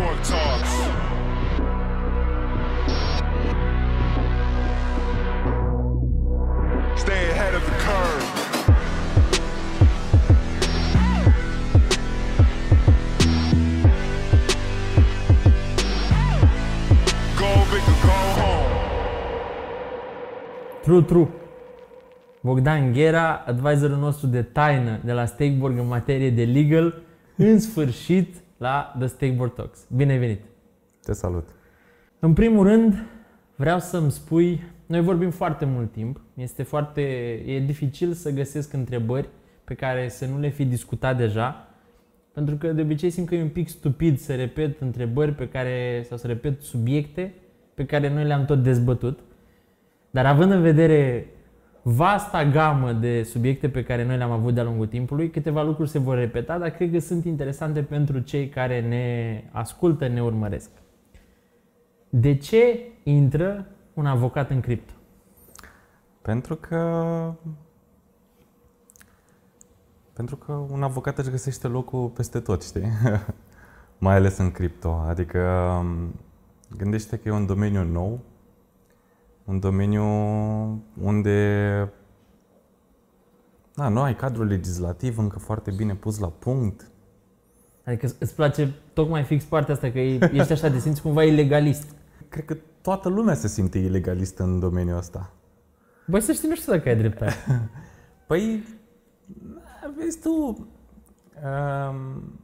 Talks. Stay ahead of the curve. Go big or go home. True, true. Bogdan Ghera, advisorul nostru de taină de la Stakeborg în materie de legal, în sfârșit la The Stakeborg Talks. Bine ai venit! Te salut. În primul rând, vreau să-mi spui, noi vorbim foarte mult timp, este foarte, e dificil să găsesc întrebări pe care să nu le fi discutat deja, pentru că de obicei simt că e un pic stupid să repet întrebări pe care, sau să repet subiecte pe care noi le-am tot dezbătut. Dar având în vedere vasta gamă de subiecte pe care noi le-am avut de-a lungul timpului, câteva lucruri se vor repeta, dar cred că sunt interesante pentru cei care ne ascultă, ne urmăresc. De ce intră un avocat în cripto? Pentru că... Pentru că un avocat își găsește locul peste tot, știi? Mai ales în cripto. Adică gândește că e un domeniu nou, un domeniu unde da, nu ai cadrul legislativ încă foarte bine pus la punct. Adică îți place tocmai fix partea asta, că e- ești așa de simți cumva ilegalist. Cred că toată lumea se simte ilegalistă în domeniul ăsta. Băi, să știi, nu știu dacă ai dreptate. Păi, vezi tu, um,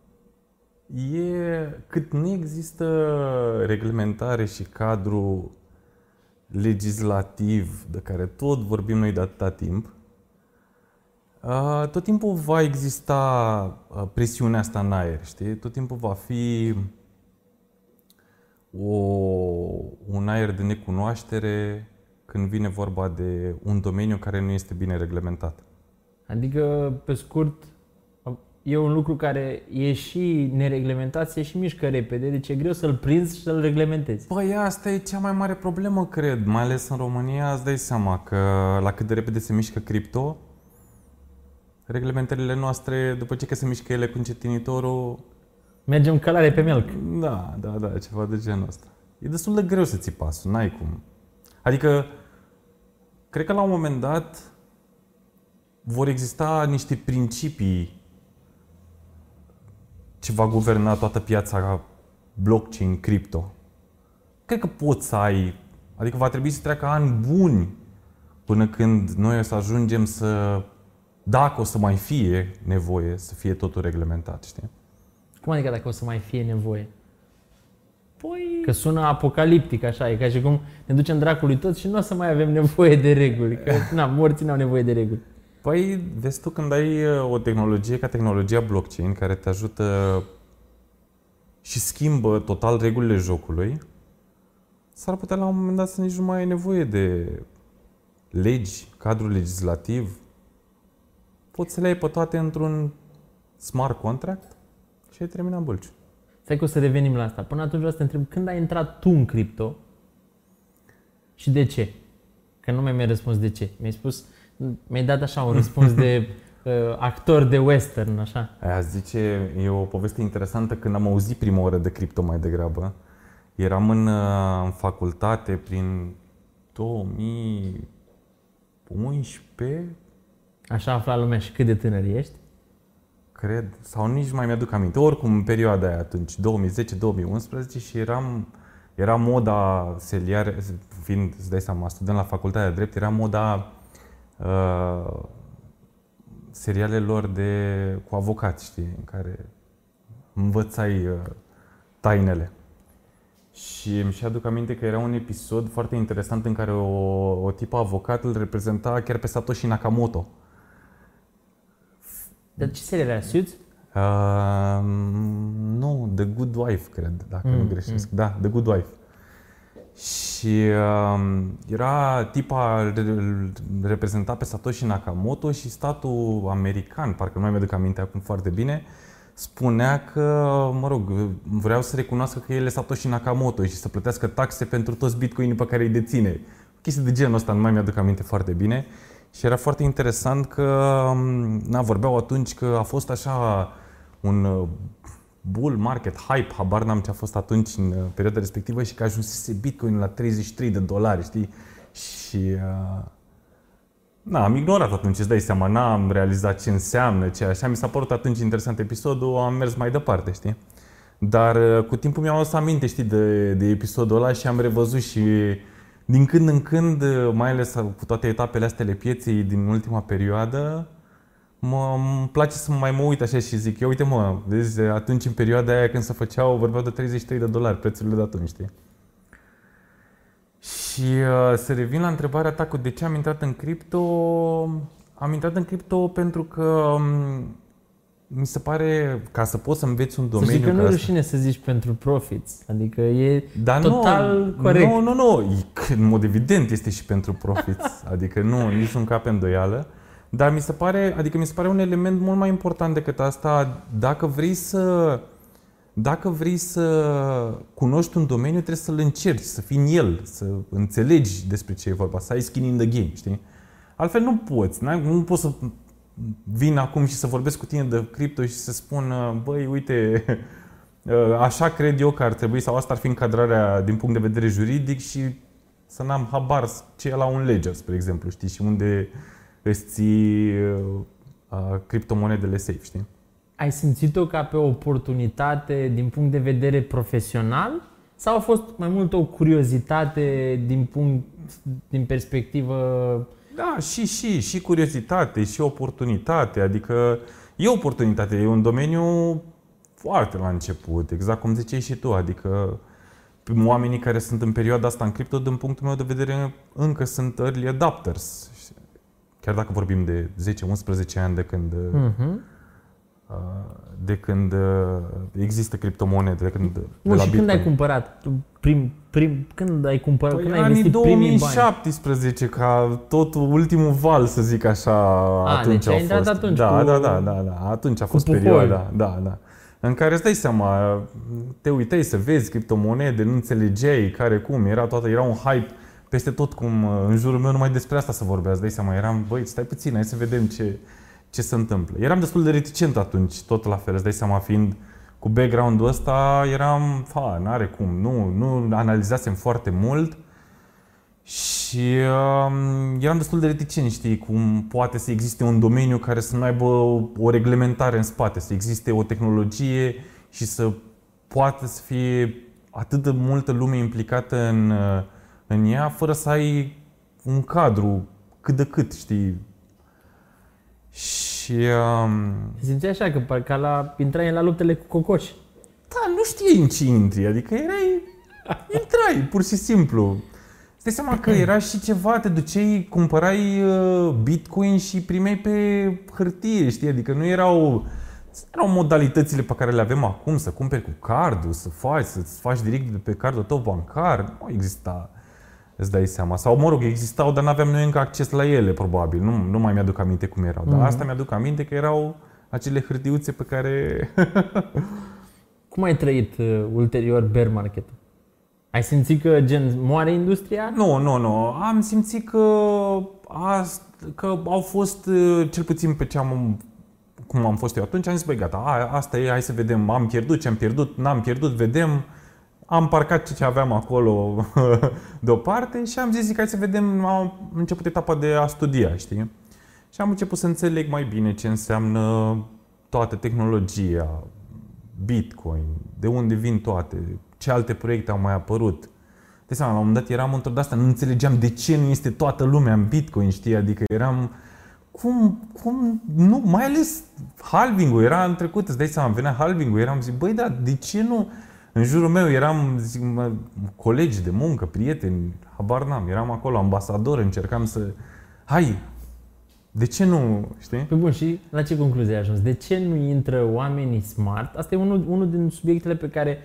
e, cât nu există reglementare și cadru legislativ de care tot vorbim noi de atâta timp, uh, tot timpul va exista uh, presiunea asta în aer, știi? Tot timpul va fi o, un aer de necunoaștere când vine vorba de un domeniu care nu este bine reglementat. Adică, pe scurt, e un lucru care e și nereglementat, se și mișcă repede, deci e greu să-l prinzi și să-l reglementezi. Păi asta e cea mai mare problemă, cred, mai ales în România, îți dai seama că la cât de repede se mișcă cripto, reglementările noastre, după ce că se mișcă ele cu încetinitorul, Mergem călare pe melc. da, da, da, ceva de genul ăsta. E destul de greu să ții pasul, n-ai cum. Adică, cred că la un moment dat vor exista niște principii ce va guverna toată piața blockchain, cripto. Cred că poți să ai, adică va trebui să treacă ani buni până când noi o să ajungem să, dacă o să mai fie nevoie, să fie totul reglementat, știi? Cum adică dacă o să mai fie nevoie? Păi... Că sună apocaliptic așa, e ca și cum ne ducem dracului tot și nu o să mai avem nevoie de reguli. Că, na, morții n-au nevoie de reguli. Păi, vezi tu, când ai uh, o tehnologie ca tehnologia blockchain, care te ajută și schimbă total regulile jocului, s-ar putea la un moment dat să nici nu mai ai nevoie de legi, cadru legislativ. Poți să le ai pe toate într-un smart contract și ai terminat bălciul. Stai că o să revenim la asta. Până atunci vreau să te întreb, când ai intrat tu în cripto și de ce? Că nu mi-ai răspuns de ce. Mi-ai spus, mi-ai dat așa un răspuns de uh, actor de western, așa. Aia zice, e o poveste interesantă când am auzit prima oră de cripto mai degrabă. Eram în, uh, în facultate prin 2011, Așa afla lumea și cât de tânăr ești. cred, sau nici mai mi-aduc aminte. Oricum, în perioada aia atunci, 2010-2011 și eram, era moda seriare, fiind, îți dai seama, student la facultatea de drept, era moda uh, serialelor de, cu avocați, știi, în care învățai uh, tainele. Și îmi și aduc aminte că era un episod foarte interesant în care o, o tipă avocat îl reprezenta chiar pe Satoshi Nakamoto. Dar ce serie era? Suits? Uh, nu, The Good Wife, cred, dacă Mm, nu greșesc. Da, The Good Wife. Și uh, era tipa îl reprezenta pe Satoshi Nakamoto și statul american, parcă nu mai mi-aduc aminte acum foarte bine, spunea că, mă rog, vreau să recunoască că el e Satoshi Nakamoto și să plătească taxe pentru toți bitcoinii pe care îi deține. Chestii de genul ăsta nu mai mi-aduc aminte foarte bine. Și era foarte interesant că, na, vorbeau atunci că a fost așa un uh, bull market, hype, habar n-am ce a fost atunci în uh, perioada respectivă și că ajunsese Bitcoin la 33 de dolari, știi? Și uh, na, am ignorat atunci, îți dai seama, n-am realizat ce înseamnă, ce așa. Mi s-a părut atunci interesant episodul, am mers mai departe, știi? Dar uh, cu timpul mi-am adus aminte, știi, de, de episodul ăla și am revăzut și din când în când, uh, mai ales cu toate etapele astea ale pieței din ultima perioadă, mă, îmi place să mai mă uit așa și zic, eu uite mă, vezi, atunci în perioada aia când se făceau, vorbeau de 33 de dolari prețurile de atunci, știi? Și uh, să revin la întrebarea ta cu de ce am intrat în cripto, am intrat în cripto pentru că um, mi se pare, ca să poți să înveți un domeniu... Să zic că nu ca e să- rușine să zici pentru profits. Adică e Dar total nu, corect. Nu, nu, nu. E- În mod evident este și pentru profits. Adică nu, nici un cap pe îndoială. Dar mi se pare, adică mi se pare un element mult mai important decât asta. Dacă vrei să dacă vrei să cunoști un domeniu, trebuie să-l încerci, să fii în el, să înțelegi despre ce e vorba, să ai skin in the game, știi? Altfel nu poți, n-ai- nu poți să vin acum și să vorbesc cu tine de cripto și să spun, băi, uite, așa cred eu că ar trebui sau asta ar fi încadrarea din punct de vedere juridic și să n-am habar ce e la un ledger, spre exemplu, știi, și unde îți ții uh, criptomonedele safe, știi? Ai simțit-o ca pe o oportunitate din punct de vedere profesional sau a fost mai mult o curiozitate din punct din perspectivă Da, și, și, și curiozitate, și oportunitate, adică e oportunitate, e un domeniu foarte la început, exact cum ziceai și tu, adică oamenii care sunt în perioada asta în cripto, din punctul meu de vedere, încă sunt early adapters. Chiar dacă vorbim de 10-11 ani de când, uh-huh. de când există criptomonede, de când de Nu, la și când ai Bitcoin. cumpărat? Tu Prim, prim, când ai cumpărat? Păi când ai anii investit primii bani? 2017, ca tot ultimul val, să zic așa, A, atunci deci ai au intrat fost. atunci da, cu- da, da, da, da, atunci a fost puhoi. perioada, da, da. În care îți dai seama, te uitai să vezi criptomonede, nu înțelegeai care cum, era toată, era un hype peste tot cum în jurul meu numai despre asta să vorbea, îți dai seama, eram, băi, stai puțin, hai să vedem ce, ce se întâmplă. Eram destul de reticent atunci, tot la fel, îți dai seama, fiind cu background-ul ăsta, eram, fa, n-are cum, nu, nu analizasem foarte mult și um, eram destul de reticent, știi, cum poate să existe un domeniu care să nu aibă o reglementare în spate, să existe o tehnologie și să poată să fie atât de multă lume implicată în, uh, în ea, fără să ai un cadru cât de cât, știi. Și um, Te simți așa, că parcă la, intrai la luptele cu cocoși. da, nu știai în ce intri, adică erai, intrai, pur și simplu. Îți dai seama că era și ceva, te duceai, cumpărai uh, bitcoin și primeai pe hârtie, știi? Adică nu erau, erau modalitățile pe care le avem acum, să cumperi cu cardul, să faci, să-ți faci direct de pe cardul tău bancar. Nu exista, îți dai seama. Sau, mă rog, existau, dar nu aveam noi încă acces la ele, probabil. Nu, nu mai mi-aduc aminte cum erau. Dar Mhm. asta mi-aduc aminte că erau acele hârtiuțe pe care Cum ai trăit uh, ulterior bear market Ai simțit că gen moare industria? Nu, nu, nu. Am simțit că, a, că au fost, uh, cel puțin pe ce am, cum am fost eu atunci, am zis, băi, gata, a, asta e, hai să vedem, am pierdut ce am pierdut, n-am pierdut, vedem. Am parcat ce aveam acolo deoparte și am zis, zic, hai să vedem, am început etapa de a studia, știi? Și am început să înțeleg mai bine ce înseamnă toată tehnologia, Bitcoin, de unde vin toate, ce alte proiecte au mai apărut. De seama, la un moment dat eram într-o de asta, nu înțelegeam de ce nu este toată lumea în Bitcoin, știi? Adică eram, cum, cum, nu, mai ales halving-ul, era în trecut, îți dai seama, venea halving-ul, eram zic, băi, da, de ce nu? În jurul meu eram, zic, mă, colegi de muncă, prieteni, habar n-am, eram acolo, ambasador, încercam să, hai, de ce nu, știi? Pe bun, și la ce concluzie ai ajuns? De ce nu intră oamenii smart? Asta e unul, unul din subiectele pe care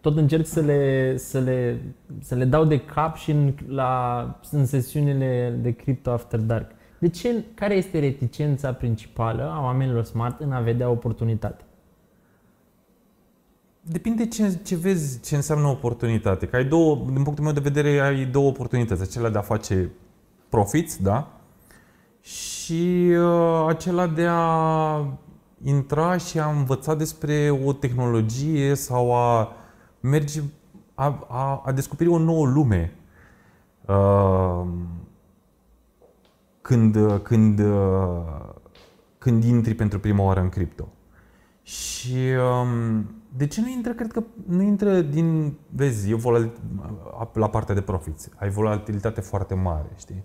tot încerc să le, să le, să le dau de cap și în, la, în sesiunile de Crypto After Dark. De ce, care este reticența principală a oamenilor smart în a vedea oportunitate? Depinde ce, ce vezi, ce înseamnă oportunitate. Că ai două, din punctul meu de vedere, ai două oportunități. Acela de a face profiți, da? Și uh, acela de a intra și a învăța despre o tehnologie sau a merge, a, a, a descoperi o nouă lume. Uh, când, când, uh, când intri pentru prima oară în cripto. Și um, de ce nu intră? Cred că nu intră din, vezi, e volat, la partea de profits. Ai volatilitate foarte mare, știi?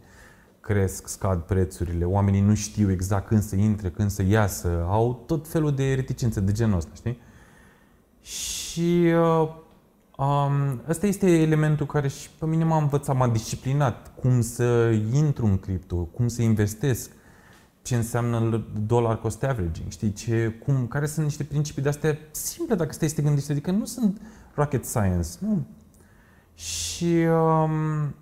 Cresc, scad prețurile, oamenii nu știu exact când să intre, când să iasă, au tot felul de reticențe de genul ăsta, știi? Și uh, um, ăsta este elementul care și pe mine m-a învățat, m-a disciplinat cum să intru în cripto, cum să investesc, ce înseamnă dollar cost averaging, știi, ce, cum, care sunt niște principii de astea simple dacă stai să te gândești, adică nu sunt rocket science, nu. Și um,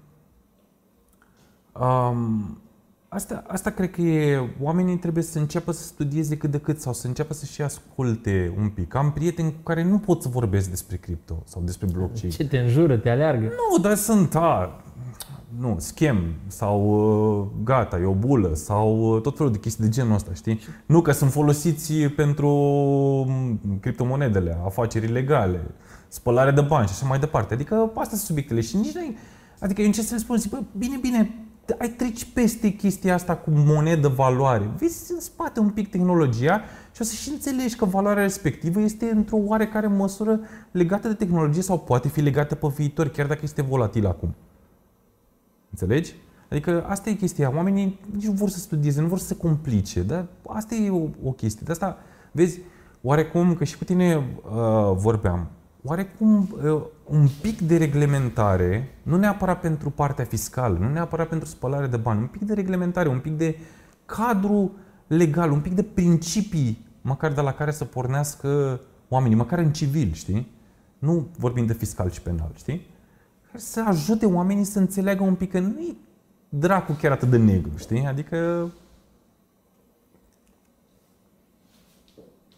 um, asta, asta cred că e, oamenii trebuie să înceapă să studieze cât de cât sau să înceapă să și asculte un pic. Am prieteni cu care nu pot să vorbesc despre cripto sau despre blockchain. Ce te înjură, te aleargă? Nu, dar sunt, a, nu, schem sau uh, gata, e o bulă sau uh, tot felul de chestii de genul ăsta, știi? Nu că sunt folosiți pentru mm, criptomonedele, afaceri ilegale, spălare de bani și așa mai departe. Adică astea sunt subiectele și nici nu Adică eu încerc să le spun, zic, bă, bine, bine, ai treci peste chestia asta cu monedă valoare. Vezi în spate un pic tehnologia și o să și înțelegi că valoarea respectivă este într-o oarecare măsură legată de tehnologie sau poate fi legată pe viitor, chiar dacă este volatil acum. Înțelegi? Adică asta e chestia. Oamenii nici nu vor să studieze, nu vor să se complice. Dar asta e o, o chestie. De asta, vezi, oarecum, că și cu tine uh, vorbeam, oarecum uh, un pic de reglementare, nu neapărat pentru partea fiscală, nu neapărat pentru spălare de bani, un pic de reglementare, un pic de cadru legal, un pic de principii, măcar de la care să pornească oamenii, măcar în civil, știi? Nu vorbim de fiscal și penal, știi? Să ajute oamenii să înțeleagă un pic că nu e dracu chiar atât de negru, știi? Adică...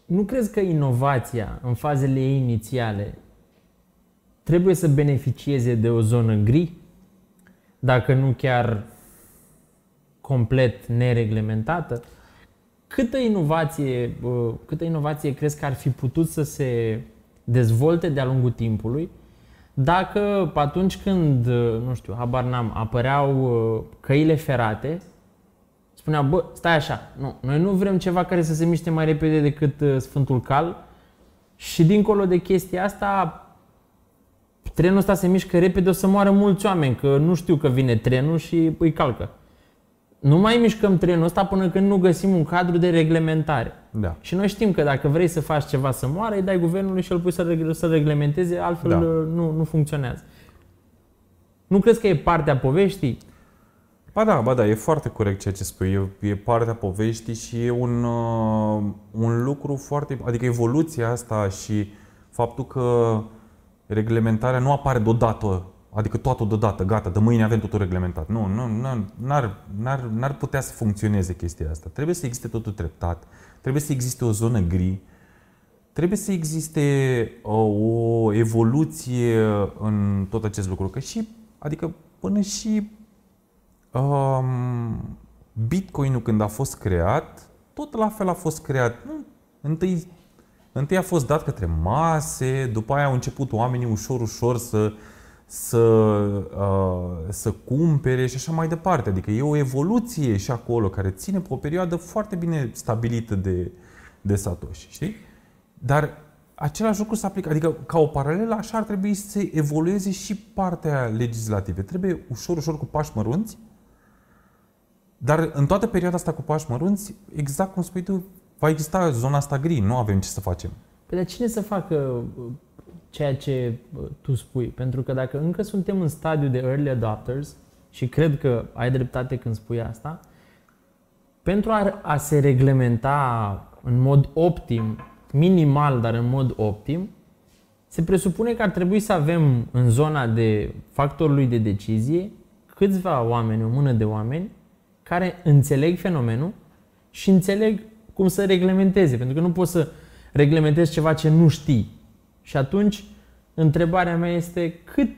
Nu crezi că inovația în fazele ei inițiale trebuie să beneficieze de o zonă gri? Dacă nu chiar complet nereglementată? Câtă inovație, câtă inovație crezi că ar fi putut să se dezvolte de-a lungul timpului dacă atunci când, nu știu, habar n-am, apăreau uh, căile ferate, spunea, bă, stai așa, nu, noi nu vrem ceva care să se miște mai repede decât uh, Sfântul Cal. Și dincolo de chestia asta, trenul ăsta se mișcă repede, o să moară mulți oameni, că nu știu că vine trenul și îi calcă nu mai mișcăm trenul ăsta până când nu găsim un cadru de reglementare. Da. Și noi știm că dacă vrei să faci ceva să moară, îi dai guvernului și îl pui să, să reglementeze, altfel da. nu, nu funcționează. Nu crezi că e partea poveștii? Ba da, ba da, e foarte corect ceea ce spui. E, e partea poveștii și e un, uh, un lucru foarte... Adică evoluția asta și faptul că reglementarea nu apare deodată Adică totul deodată, gata, de mâine avem totul reglementat. Nu, nu, nu n-ar, n-ar, n-ar putea să funcționeze chestia asta. Trebuie să existe totul treptat, trebuie să existe o zonă gri, trebuie să existe o, o evoluție în tot acest lucru. Că și, adică până și um, Bitcoin-ul când a fost creat, tot la fel a fost creat. Nu, întâi, întâi a fost dat către mase, după aia au început oamenii ușor, ușor să să, uh, să cumpere și așa mai departe. Adică e o evoluție și acolo care ține pe o perioadă foarte bine stabilită de, de Satoshi, știi? Dar același lucru se aplică, adică ca o paralelă așa ar trebui să evolueze și partea legislativă. Trebuie ușor, ușor cu pași mărunți, dar în toată perioada asta cu pași mărunți, exact cum spui tu, va exista zona asta gri, nu avem ce să facem. Păi dar cine să facă ceea ce tu spui. Pentru că dacă încă suntem în stadiu de early adopters, și cred că ai dreptate când spui asta, pentru a, a se reglementa în mod optim, minimal, dar în mod optim, se presupune că ar trebui să avem în zona de factorului de decizie câțiva oameni, o mână de oameni, care înțeleg fenomenul și înțeleg cum să reglementeze. Pentru că nu poți să reglementezi ceva ce nu știi. Și atunci, întrebarea mea este cât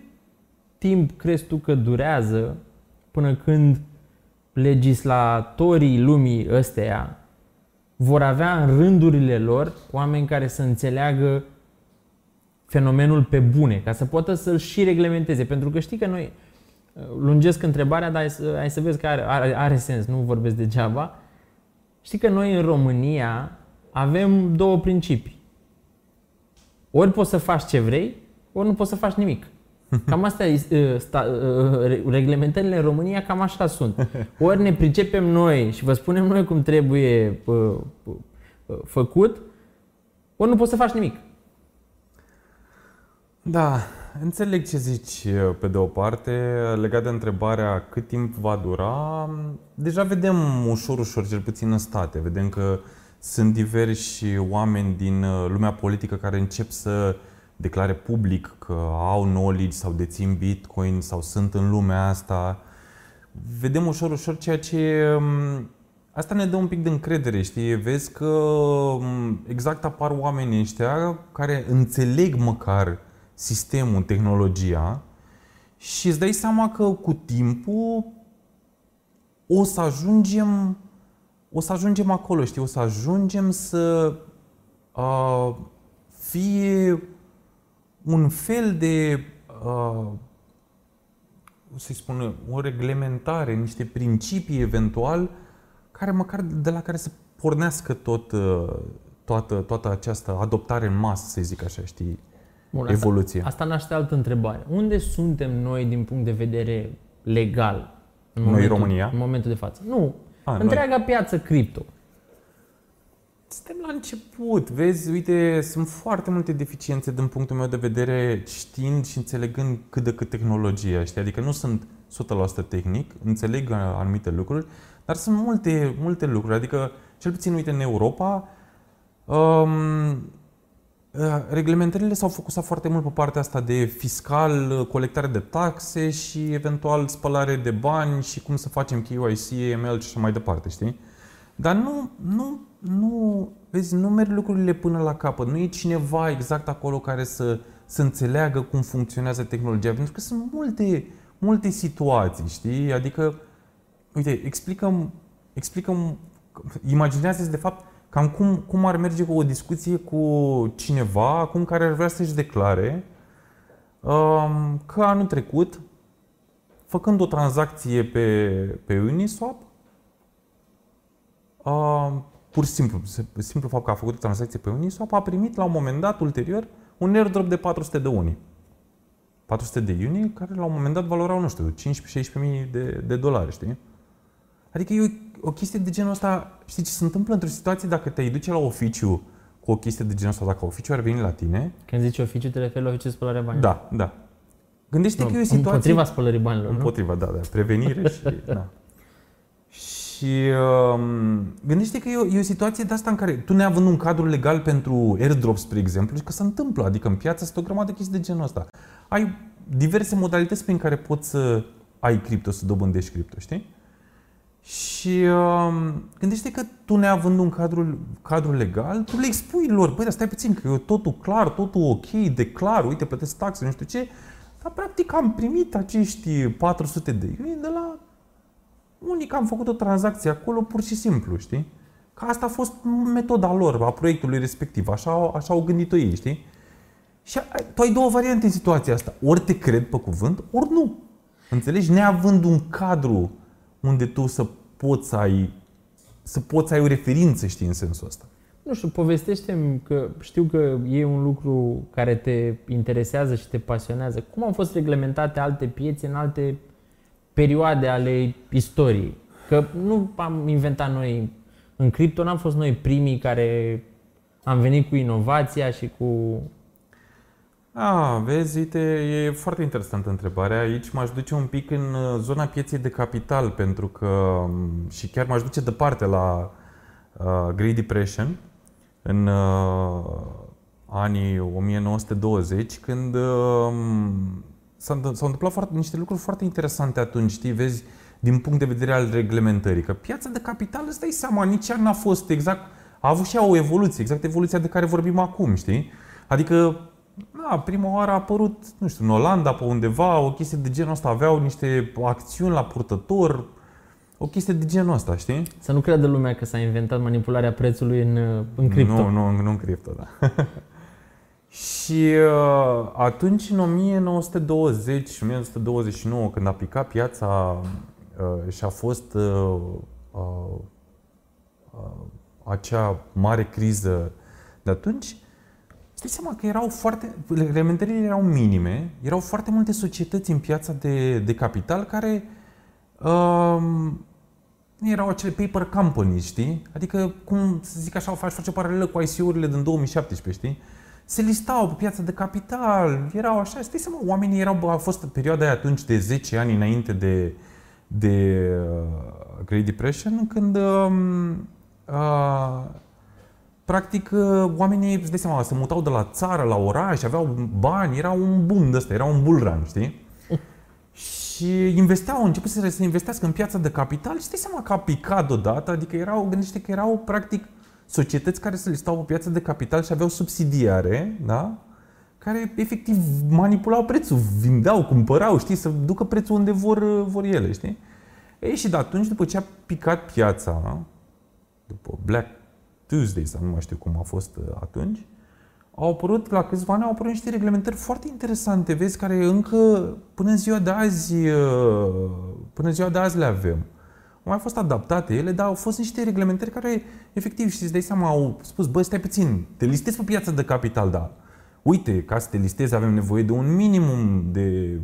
timp crezi tu că durează până când legislatorii lumii ăsteia vor avea în rândurile lor oameni care să înțeleagă fenomenul pe bune, ca să poată să-l și reglementeze. Pentru că știi că noi uh, lungesc întrebarea, dar hai să, hai să vezi că are, are, are sens, nu vorbesc degeaba. Știi că noi în România avem două principii. Ori poți să faci ce vrei, ori nu poți să faci nimic. Cam asta e, uh, sta, uh, reglementările în România cam așa sunt. Ori ne pricepem noi și vă spunem noi cum trebuie uh, făcut, ori nu poți să faci nimic. Da, înțeleg ce zici pe de o parte. Legat de întrebarea cât timp va dura, deja vedem ușor, ușor, cel puțin în state, vedem că sunt diversi oameni din lumea politică care încep să declare public că au knowledge sau dețin Bitcoin sau sunt în lumea asta. Vedem ușor, ușor ceea ce... Asta ne dă un pic de încredere, știi? Vezi că exact apar oamenii ăștia care înțeleg măcar sistemul, tehnologia și îți dai seama că cu timpul o să ajungem o să ajungem acolo, știi? O să ajungem să uh, fie un fel de uh, să-i spun, o reglementare, niște principii eventual care măcar de la care să pornească tot, toată, toată această adoptare în masă, să zic așa, știi? Bun, evoluție. Asta, asta naște altă întrebare. Unde suntem noi din punct de vedere legal? În noi momentul, România? În momentul de față. Nu. A, întreaga noi. piață cripto. Suntem la început, vezi, uite, sunt foarte multe deficiențe din punctul meu de vedere știind și înțelegând cât de cât tehnologia, știi? Adică nu sunt 100% tehnic, înțeleg anumite lucruri, dar sunt multe, multe lucruri. Adică, cel puțin, uite, în Europa, um, Uh, reglementările s-au focusat foarte mult pe partea asta de fiscal, uh, colectare de taxe și eventual spălare de bani și cum să facem KYC, AML și așa mai departe, știi? Dar nu, nu, nu, vezi, nu merg lucrurile până la capăt. Nu e cineva exact acolo care să, să înțeleagă cum funcționează tehnologia, pentru că sunt multe, multe situații, știi? Adică, uite, explicăm, explicăm, imaginează de fapt cam cum, cum ar merge cu o discuție cu cineva acum care ar vrea să-și declare um, că anul trecut, făcând o tranzacție pe, pe Uniswap, um, pur și simplu, simplu fapt că a făcut o tranzacție pe Uniswap, a primit la un moment dat, ulterior, un airdrop de 400 de uni. 400 de uni care la un moment dat valorau, nu știu, 15-16 de, de dolari, știi? Adică e o, o chestie de genul ăsta, știi ce se întâmplă într-o situație dacă te duce la oficiu cu o chestie de genul ăsta, dacă oficiu ar veni la tine. Când zici oficiu, te referi la oficiu de spălare banilor. Da, da. Gândește nu, că e o situație... Împotriva spălării banilor, Împotriva, nu? da, da. Prevenire și... da. Și um, gândește că e o, e o situație de asta în care tu neavând un cadru legal pentru airdrop, spre exemplu, și că se întâmplă, adică în piață sunt o grămadă de chestii de genul ăsta. Ai diverse modalități prin care poți să ai cripto, să dobândești cripto, știi? Și uh, gândește că tu neavând un cadru, cadru legal, tu le expui lor, băi, dar stai puțin, că e totul clar, totul ok, declar, uite, plătesc taxe, nu știu ce. Dar practic am primit acești 400 de iuni de la unii că am făcut o tranzacție acolo pur și simplu, știi? Că asta a fost metoda lor, a proiectului respectiv, așa, așa au gândit-o ei, știi? Și tu ai două variante în situația asta. Ori te cred pe cuvânt, ori nu. Înțelegi? Neavând un cadru unde tu să poți să ai, să poți să ai o referință, știi, în sensul ăsta. Nu știu, povestește că știu că e un lucru care te interesează și te pasionează. Cum au fost reglementate alte piețe în alte perioade ale istoriei? Că nu am inventat noi în cripto, n-am fost noi primii care am venit cu inovația și cu a, vezi, uite, e foarte interesantă întrebarea. Aici m-aș duce un pic în uh, zona pieței de capital, pentru că um, și chiar m-aș duce departe la uh, Great Depression, în uh, anii 1920, când uh, s-au întâmplat foarte, niște lucruri foarte interesante atunci, știi, vezi, din punct de vedere al reglementării, că piața de capital, îți dai seama, nici ea n-a fost exact, a avut și ea o evoluție, exact evoluția de care vorbim acum, știi? Adică da, prima oară a apărut, nu știu, în Olanda, pe undeva, o chestie de genul ăsta. Aveau niște acțiuni la purtător, O chestie de genul ăsta, știi? Să nu creadă lumea că s-a inventat manipularea prețului în, uh, în cripto. Nu, nu, nu în cripto, da. și uh, atunci, în 1920 și 1929, când a picat piața uh, și a fost uh, uh, uh, acea mare criză de atunci, Stai seama că erau foarte, reglementările erau minime, erau foarte multe societăți în piața de, de capital care um, erau acele paper companies, știi? Adică, cum să zic așa, faci face o paralelă cu ICO-urile din 2017, știi? Se listau pe piața de capital, erau așa, stai seama, oamenii erau, a fost perioada aia atunci de 10 ani înainte de, de uh, Great Depression, când uh, uh, practic uh, oamenii, îți dai seama, se mutau de la țară la oraș, aveau bani, era un boom de ăsta, era un bull run, știi? Și investeau, au început să, să investească în piața de capital și dai seama că a picat odată, adică erau, gândește că erau practic societăți care se listau pe piața de capital și aveau subsidiare, da? care efectiv manipulau prețul, vindeau, cumpărau, știi, să ducă prețul unde vor, vor ele, știi? Ei, și de atunci, după ce a picat piața, după Black Tuesday, sau nu mai știu cum a fost uh, atunci, au apărut, la câțiva ani au apărut niște reglementări foarte interesante, vezi, care încă până în ziua de azi, uh, până în ziua de azi le avem. Au mai fost adaptate ele, dar au fost niște reglementări care, efectiv, și îți dai seama, au spus, bă, stai puțin, te listezi pe piața de capital, da. Uite, ca să te listezi avem nevoie de un minimum de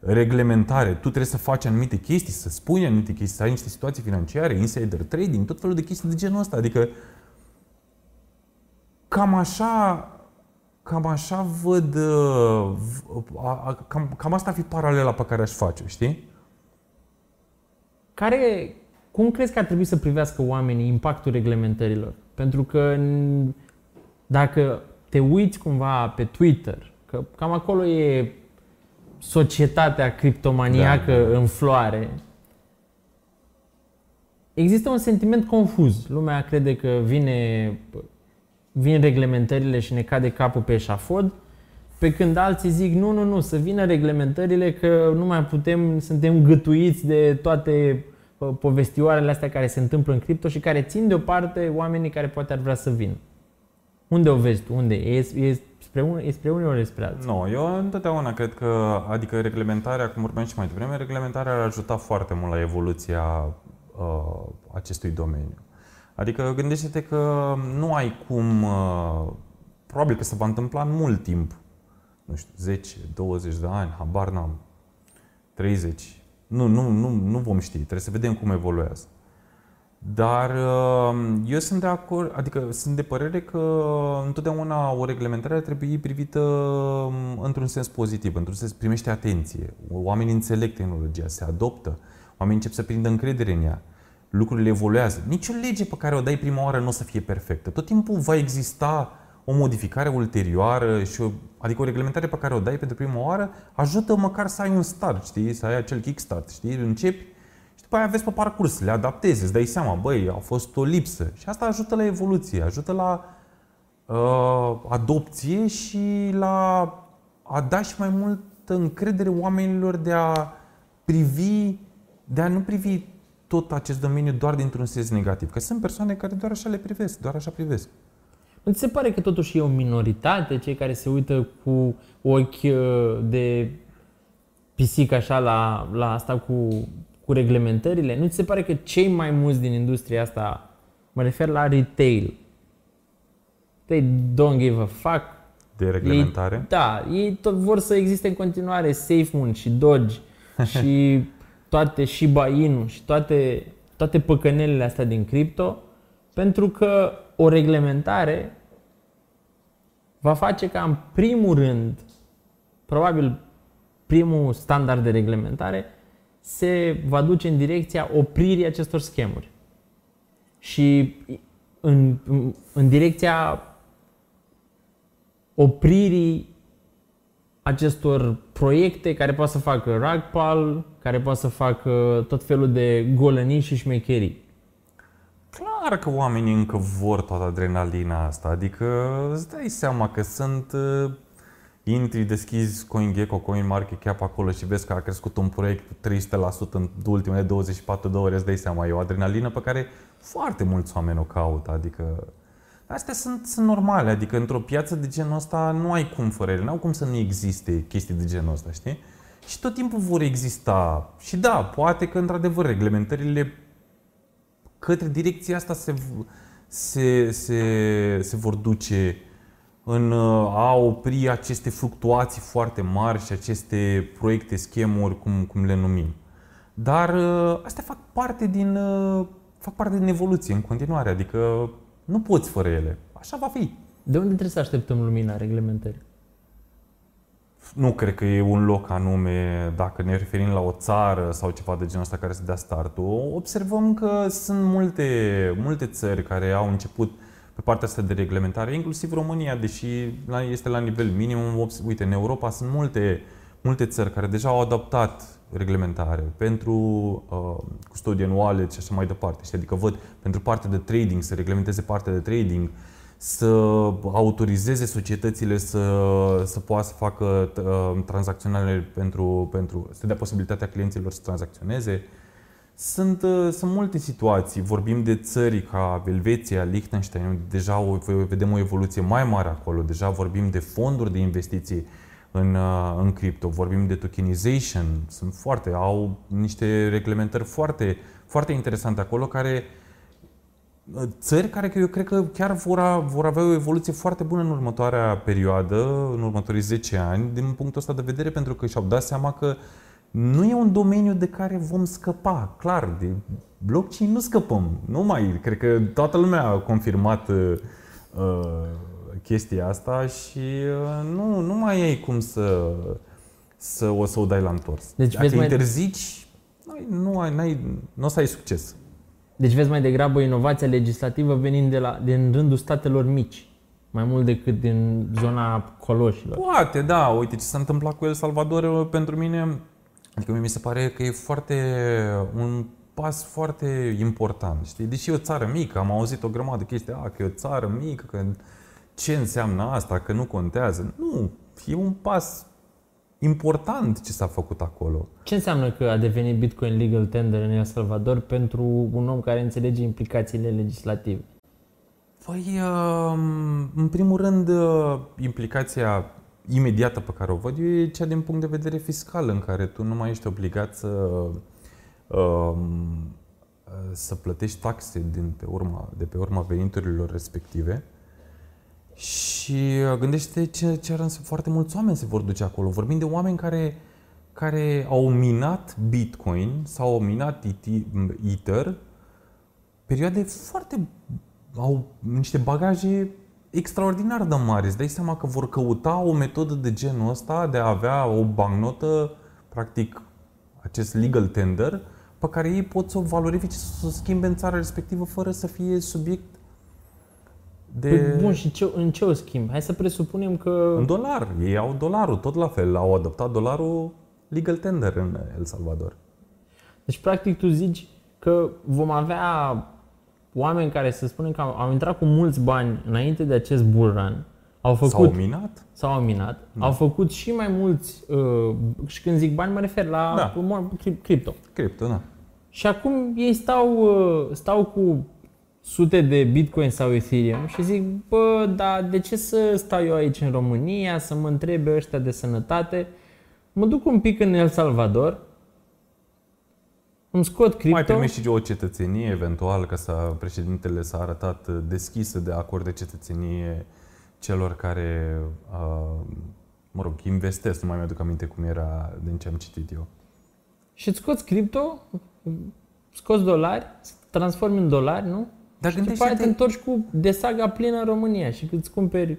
reglementare. Tu trebuie să faci anumite chestii, să spui anumite chestii, să ai niște situații financiare, insider trading, tot felul de chestii de genul ăsta. Adică cam așa, cam așa văd, uh, cam, cam asta ar fi paralela pe care aș face, știi? Care, cum crezi că ar trebui să privească oamenii impactul reglementărilor? Pentru că dacă te uiți cumva pe Twitter, că cam acolo e societatea criptomaniacă da, da. în floare, există un sentiment confuz. Lumea crede că vine vin reglementările și ne cade capul pe eșafod, pe când alții zic nu, nu, nu, să vină reglementările că nu mai putem, suntem gătuiți de toate uh, povestioarele astea care se întâmplă în cripto și care țin deoparte oamenii care poate ar vrea să vină. Unde o vezi tu? Unde? E, e spre, un, e spre unii ori spre alții? Nu, eu întotdeauna cred că, adică reglementarea, cum vorbeam și mai devreme, reglementarea ar ajuta foarte mult la evoluția uh, acestui domeniu. Adică gândește-te că nu ai cum, uh, probabil că se va întâmpla în mult timp, nu știu, 10, 20 de ani, habar n-am, 30, nu, nu, nu, nu vom ști, trebuie să vedem cum evoluează. Dar uh, eu sunt de acord, adică sunt de părere că întotdeauna o reglementare ar trebui privită um, într-un sens pozitiv, într-un sens primește atenție. Oamenii înțeleg tehnologia, se adoptă, oamenii încep să prindă încredere în ea lucrurile evoluează. Nici o lege pe care o dai prima oară nu o să fie perfectă. Tot timpul va exista o modificare ulterioară, și o, adică o reglementare pe care o dai pentru prima oară, ajută măcar să ai un start, știi? Să ai acel kickstart, știi? Începi și după aia vezi pe parcurs, le adaptezi, îți dai seama, băi, a fost o lipsă. Și asta ajută la evoluție, ajută la uh, adopție și la a da și mai multă încredere oamenilor de a privi, de a nu privi tot acest domeniu doar dintr-un sens negativ. Că sunt persoane care doar așa le privesc, doar așa privesc. Nu ți se pare că totuși e o minoritate cei care se uită cu ochi uh, de pisic așa la, la asta cu, cu reglementările? Nu ți se pare că cei mai mulți din industria asta, mă refer la retail, they don't give a fuck. De reglementare? Ei, da, ei tot vor să existe în continuare SafeMoon și Doge și toate Shiba Inu și toate, toate păcănelele astea din cripto, pentru că o reglementare va face ca în primul rând, probabil primul standard de reglementare, se va duce în direcția opririi acestor schemuri. Și în, în direcția opririi acestor proiecte care poate să facă ragpal, care poate să facă tot felul de golănii și șmecherii. Clar că oamenii încă vor toată adrenalina asta, adică îți dai seama că sunt uh, intri, deschizi CoinGecko, CoinMarketCap acolo și vezi că a crescut un proiect cu 300% în ultimele 24 de ore, îți dai seama, e o adrenalină pe care foarte mulți oameni o caută, adică astea sunt, sunt normale, adică într-o piață de genul ăsta nu ai cum fără ele, nu au cum să nu existe chestii de genul ăsta, știi? Și tot timpul vor exista. Și da, poate că într-adevăr reglementările către direcția asta se, se, se, se vor duce în a opri aceste fluctuații foarte mari și aceste proiecte, schemuri, cum, cum le numim. Dar astea fac parte din fac parte din evoluție în continuare, adică nu poți fără ele. Așa va fi. De unde trebuie să așteptăm lumina reglementării? Nu cred că e un loc anume, dacă ne referim la o țară sau ceva de genul ăsta care să dea startul. Observăm că sunt multe, multe țări care au început pe partea asta de reglementare, inclusiv România, deși este la nivel minim. Uite, în Europa sunt multe, multe țări care deja au adaptat reglementare pentru uh, custodian wallet și așa mai departe. Știi? Adică văd pentru partea de trading, să reglementeze partea de trading, să autorizeze societățile să, să poată să facă uh, tranzacționare pentru, pentru, să dea posibilitatea clienților să tranzacționeze. Sunt, uh, sunt multe situații. Vorbim de țări ca Elveția, Liechtenstein, deja o, vedem o evoluție mai mare acolo. Deja vorbim de fonduri de investiții în, uh, în cripto. Vorbim de tokenization. Sunt foarte, au niște reglementări foarte, foarte interesante acolo care uh, țări care eu cred că chiar vor, a, vor avea o evoluție foarte bună în următoarea perioadă, în următorii 10 ani, din punctul ăsta de vedere, pentru că și-au dat seama că nu e un domeniu de care vom scăpa. Clar, de blockchain nu scăpăm. Nu mai, cred că toată lumea a confirmat uh, chestia asta și uh, nu, nu mai ai cum să, să o să o dai la întors. Deci Dacă mai... interzici, nu, ai, n-ai, nu o să ai succes. Deci vezi mai degrabă inovația legislativă venind de la, din rândul statelor mici, mai mult decât din zona coloșilor. Poate, da. Uite ce s-a întâmplat cu El Salvador uh, pentru mine, adică mi se pare că e foarte un pas foarte important, știi? Deși e o țară mică, am auzit o grămadă de chestii, a, că e o țară mică, că ce înseamnă asta, că nu contează. Nu, e un pas important ce s-a făcut acolo. Ce înseamnă că a devenit Bitcoin legal tender în El Salvador pentru un om care înțelege implicațiile legislative? Păi, um, în primul rând, uh, implicația imediată pe care o văd eu e cea din punct de vedere fiscal, în care tu nu mai ești obligat să, um, să plătești taxe din pe urma, de pe urma veniturilor respective și uh, gândește ce, ce ar foarte mulți oameni se vor duce acolo. Vorbim de oameni care, care au minat Bitcoin sau au minat Ether perioade foarte... au niște bagaje extraordinar de mari. Îți dai seama că vor căuta o metodă de genul ăsta de a avea o bancnotă, practic acest legal tender, pe care ei pot să o valorifice, să o schimbe în țara respectivă fără să fie subiect de... Păi bun, și ce, în ce o schimb? Hai să presupunem că... În dolar. Ei au dolarul, tot la fel. Au adoptat dolarul legal tender în El Salvador. Deci, practic, tu zici că vom avea oameni care să spunem că au, au intrat cu mulți bani înainte de acest bull run, au făcut... S-au minat? S-au minat. Da. Au făcut și mai mulți, uh, și când zic bani mă refer la da. cripto. Cripto, da. Și acum ei stau, uh, stau cu sute de Bitcoin sau Ethereum și zic, bă, dar de ce să stau eu aici în România, să mă întrebe ăștia de sănătate? Mă duc un pic în El Salvador, îmi scot cripto. Mai primești și o cetățenie, eventual, că să, președintele s-a arătat deschis de acord de cetățenie celor care, uh, mă rog, investesc, nu mai mi-aduc aminte cum era din ce am citit eu. Și îți scoți cripto, scoți dolari, transformi în dolari, nu? Dar și după aia te întorci cu de saga plină în România și îți cumperi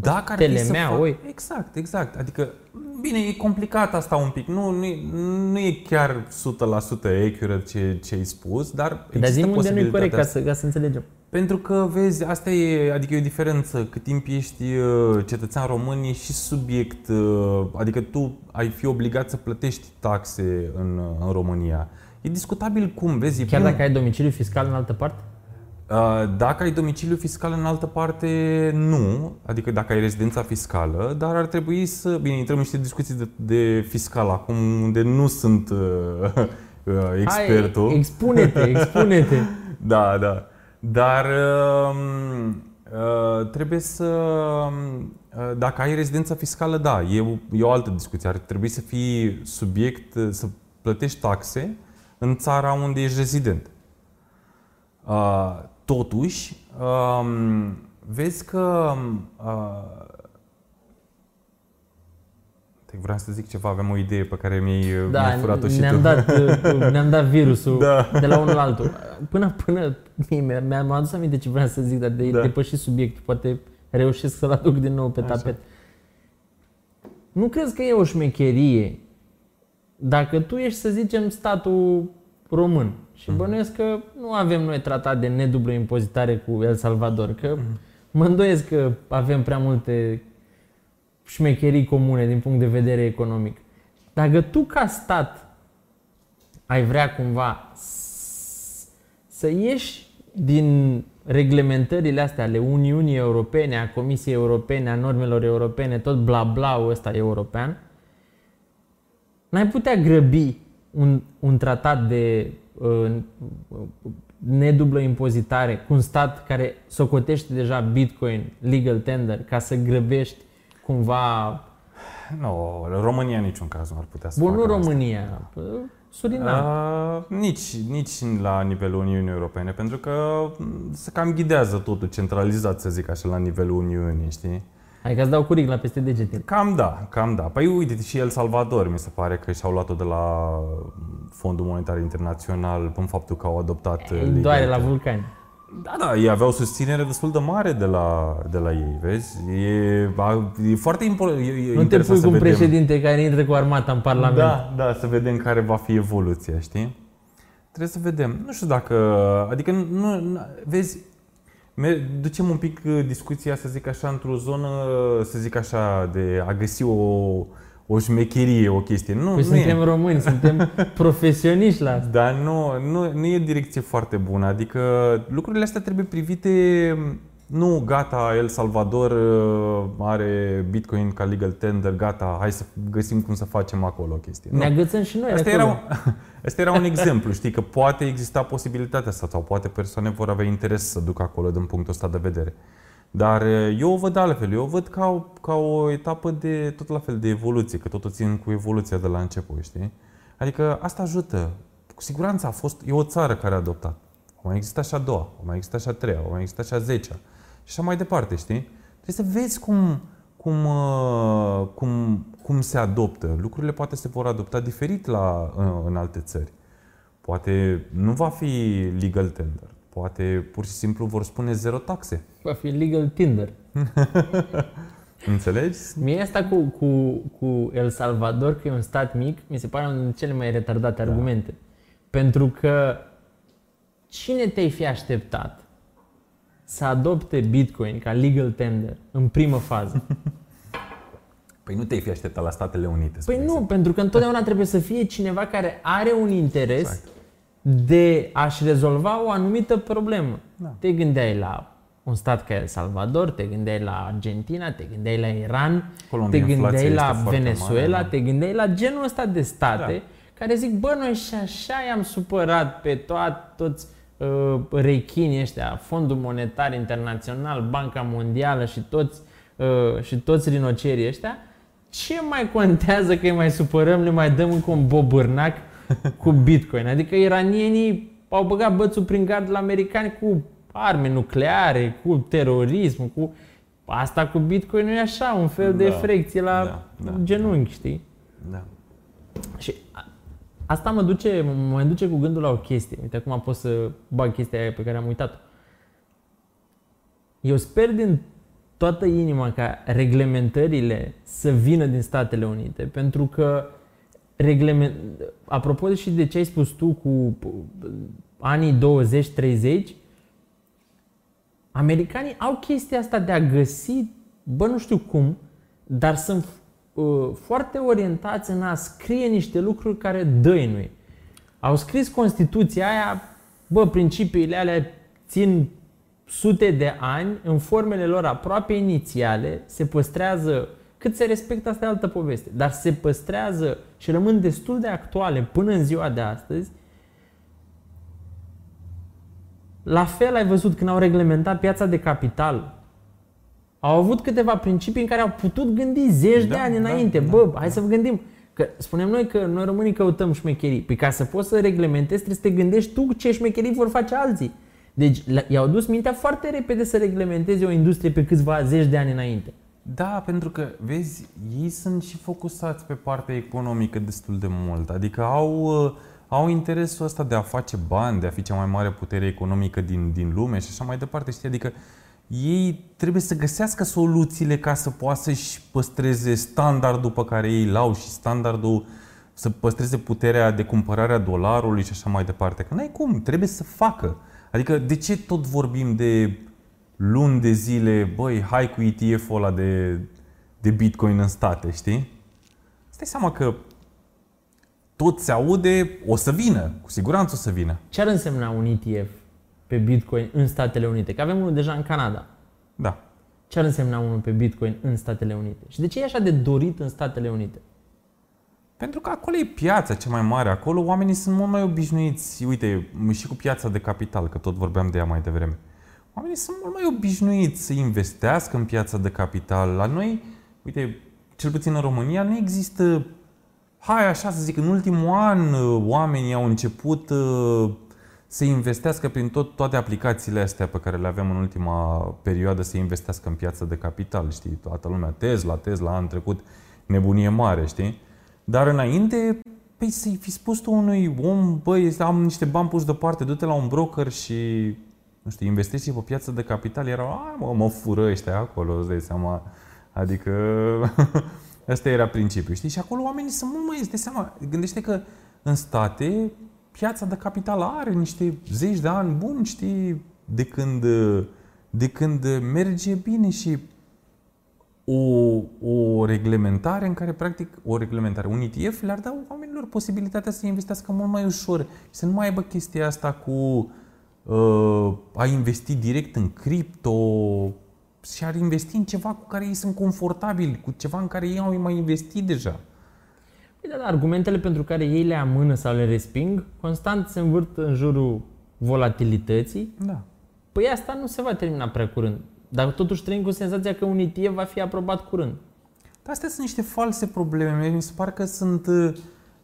dacă ar telemea, fac... oi. Exact, exact. Adică, bine, e complicat asta un pic. Nu, nu, nu e chiar 100% accurate ce, ce ai spus, dar Dar zi unde nu e corect ca să, ca să înțelegem. Pentru că, vezi, asta e, adică e o diferență. Cât timp ești uh, cetățean român, ești și subiect, uh, adică tu ai fi obligat să plătești taxe în, în România. E discutabil cum, vezi. Chiar dacă ai domiciliu fiscal în altă parte? Uh, Dacă ai domiciliu fiscal în altă parte, nu. Adică dacă ai rezidența fiscală, dar ar trebui să... Bine, intrăm în niște discuții de, de fiscal acum, unde nu sunt uh, uh, expertul. Hai, expune-te, expune-te. Da, da. Dar um, uh, trebuie să. uh, Dacă ai rezidența fiscală, da, e o, e o altă discuție. Ar trebui să fii subiect, uh, să plătești taxe în țara unde ești rezident. Uh, Totuși, um, vezi că. uh, te vreau să zic ceva, aveam o idee pe care mi-ai, Da, mi-ai furat-o și ne-am tu. dat, uh, ne-am dat virusul Da. de la unul la altul. Până, până mi- mi-am adus aminte ce vreau să zic, dar de Da. depășit subiectul. Poate reușesc să-l aduc din nou pe Așa. tapet. Nu crezi că e o șmecherie dacă tu ești, să zicem, statul român și Mhm. bănuiesc că nu avem noi tratat de nedublă impozitare cu El Salvador, că Mhm. mă îndoiesc că avem prea multe șmecherii comune din punct de vedere economic. Dacă tu ca stat ai vrea cumva s- să ieși din reglementările astea ale Uniunii Europene, a Comisiei Europene, a normelor europene, tot bla bla ăsta european, n-ai putea grăbi un, un tratat de uh, nedublă impozitare cu un stat care socotește deja Bitcoin legal tender ca să grăbești cumva Nu, România în niciun caz nu ar putea să Bun, nu facă asta. România, Surinam. Uh, nici, nici la nivelul Uniunii Europene, pentru că m, se cam ghidează totul centralizat, să zic așa, la nivelul Uniunii, știi? Hai că îți dau curic la peste degete. Cam da, cam da. Păi uite, și El Salvador mi se pare că și-au luat-o de la Fondul Monetar Internațional în faptul că au adoptat Îi legal doare la tender. vulcani. Da, da, ei aveau susținere destul de mare de la, de la ei, vezi? E, a- e foarte important. E, e Nu te interesant pui să cu un vedem. președinte care intră cu armata în Parlament. Da, da, să vedem care va fi evoluția, știi? Trebuie să vedem. Nu știu dacă... Adică, nu, nu vezi, me- ducem un pic uh, discuția, să zic așa, într-o zonă, să zic așa, de a găsi o, o șmecherie, o chestie. Nu, Păi nu suntem e. români, suntem profesioniști la asta. Dar nu, nu, nu e direcție foarte bună. Adică lucrurile astea trebuie privite nu, gata, El Salvador uh, are Bitcoin ca legal tender, gata, hai să găsim cum să facem acolo o chestie. Nu. Ne agățăm și noi Asta acolo. era, un, asta era un exemplu, știi, că poate exista posibilitatea asta sau poate persoane vor avea interes să ducă acolo din punctul ăsta de vedere. Dar eh, eu o văd altfel, eu o văd ca, o- ca o etapă de, tot la fel, de evoluție, că tot o țin cu evoluția de la început, știi? Adică asta ajută. Cu siguranță a fost, e o țară care a adoptat. O mai există și a doua, o mai există și a treia, o mai există și a zecea. Și așa mai departe, știi? Trebuie să vezi cum, cum, uh, cum, cum se adoptă. Lucrurile poate se vor adopta diferit la, în, în alte țări. Poate nu va fi legal tender. Poate pur și simplu vor spune zero taxe. Va fi legal Tinder. Înțelegi? Mie asta cu, cu, cu El Salvador, că e un stat mic, mi se pare unul dintre cele mai retardate argumente. Pentru că cine te-ai fi așteptat să adopte Bitcoin ca legal tender în primă fază? Păi nu te-ai fi așteptat la Statele Unite. spre Păi nu, exemplu. pentru că întotdeauna trebuie să fie cineva care are un interes Exact. de a-și rezolva o anumită problemă. Da. Te gândeai la un stat ca El Salvador, te gândeai la Argentina, te gândeai la Iran, Acolo unde te inflația gândeai este la foarte Venezuela, mare, da. te gândeai la genul ăsta de state Da. care zic, bă, noi și așa i-am supărat pe toat, toți uh, rechinii ăștia, Fondul Monetar Internațional, Banca Mondială și toți, uh, și toți rinocerii ăștia, ce mai contează că îi mai supărăm, le mai dăm încă un bobârnac cu Bitcoin? Adică iranienii au băgat bățul prin gard la americani cu arme nucleare, cu terorism, cu... Asta cu Bitcoin nu e așa, un fel de Da, frecție la da, da, genunchi, știi? Da. Și a- asta mă duce, mă duce cu gândul la o chestie. Uite, acum pot să bag chestia aia pe care am uitat-o. Eu sper din toată inima ca reglementările să vină din Statele Unite, pentru că reglement... apropo de și de ce ai spus tu cu uh, anii 20-30, americanii au chestia asta de a găsi, bă, nu știu cum, dar sunt uh, foarte orientați în a scrie niște lucruri care dăinuie. Au scris Constituția aia, bă, principiile alea țin sute de ani, în formele lor aproape inițiale, se păstrează, cât se respectă, asta e altă poveste, dar se păstrează și rămân destul de actuale până în ziua de astăzi, la fel ai văzut când au reglementat piața de capital. Au avut câteva principii în care au putut gândi zeci Da, de ani da, înainte. da, Bă, da. hai să vă gândim. Că spunem noi că noi românii căutăm șmecherii. Păi ca să poți să reglementezi, trebuie să te gândești tu ce șmecherii vor face alții. Deci la- i-au dus mintea foarte repede să reglementeze o industrie pe câțiva zeci de ani înainte. Da, pentru că, vezi, ei sunt și focusați pe partea economică destul de mult. Adică au, uh, au interesul ăsta de a face bani, de a fi cea mai mare putere economică din, din lume și așa mai departe. Știi? Adică ei trebuie să găsească soluțiile ca să poată să-și păstreze standardul pe care ei l-au și standardul să păstreze puterea de cumpărare a dolarului și așa mai departe. Că n-ai cum, trebuie să facă. Adică de ce tot vorbim de luni de zile, băi, hai cu ETF-ul ăla de, de Bitcoin în state, știi? Stai seama că tot se aude, o să vină, cu siguranță o să vină. Ce ar însemna un ETF pe Bitcoin în Statele Unite? Că avem unul deja în Canada. Da. Ce ar însemna unul pe Bitcoin în Statele Unite? Și de ce e așa de dorit în Statele Unite? Pentru că acolo e piața cea mai mare, acolo oamenii sunt mult mai obișnuiți, uite, și cu piața de capital, că tot vorbeam de ea mai devreme. Oamenii sunt mult mai obișnuiți să investească în piața de capital. La noi, uite, cel puțin în România, nu există, hai așa să zic, în ultimul an uh, oamenii au început uh, să investească prin tot, toate aplicațiile astea pe care le avem în ultima perioadă, să investească în piața de capital, știi? Toată lumea, Tesla, Tesla, an trecut, nebunie mare, știi? Dar înainte, păi să-i fi spus tu unui om, băi, am niște bani puși deoparte, du-te la un broker și, nu știu, investești pe piață de capital, erau, a, mă, mă fură ăștia acolo, îți dai seama. Adică, ăsta era principiul, știi? Și acolo oamenii sunt mult mai, îți dai seama, gândește că în state, piața de capital are niște zeci de ani buni, știi, de când, de când merge bine și o, o reglementare în care, practic, o reglementare, un ETF le-ar da oamenilor posibilitatea să investească mult mai ușor și să nu mai aibă chestia asta cu uh, a investi direct în cripto și ar investi în ceva cu care ei sunt confortabili, cu ceva în care ei au mai investit deja. Păi da, da, argumentele pentru care ei le amână sau le resping, constant se învârt în jurul volatilității. Da. Păi asta nu se va termina prea curând. Dar totuși trăim cu senzația că un ETF va fi aprobat curând. Dar astea sunt niște false probleme. Mi se pare că sunt, uh,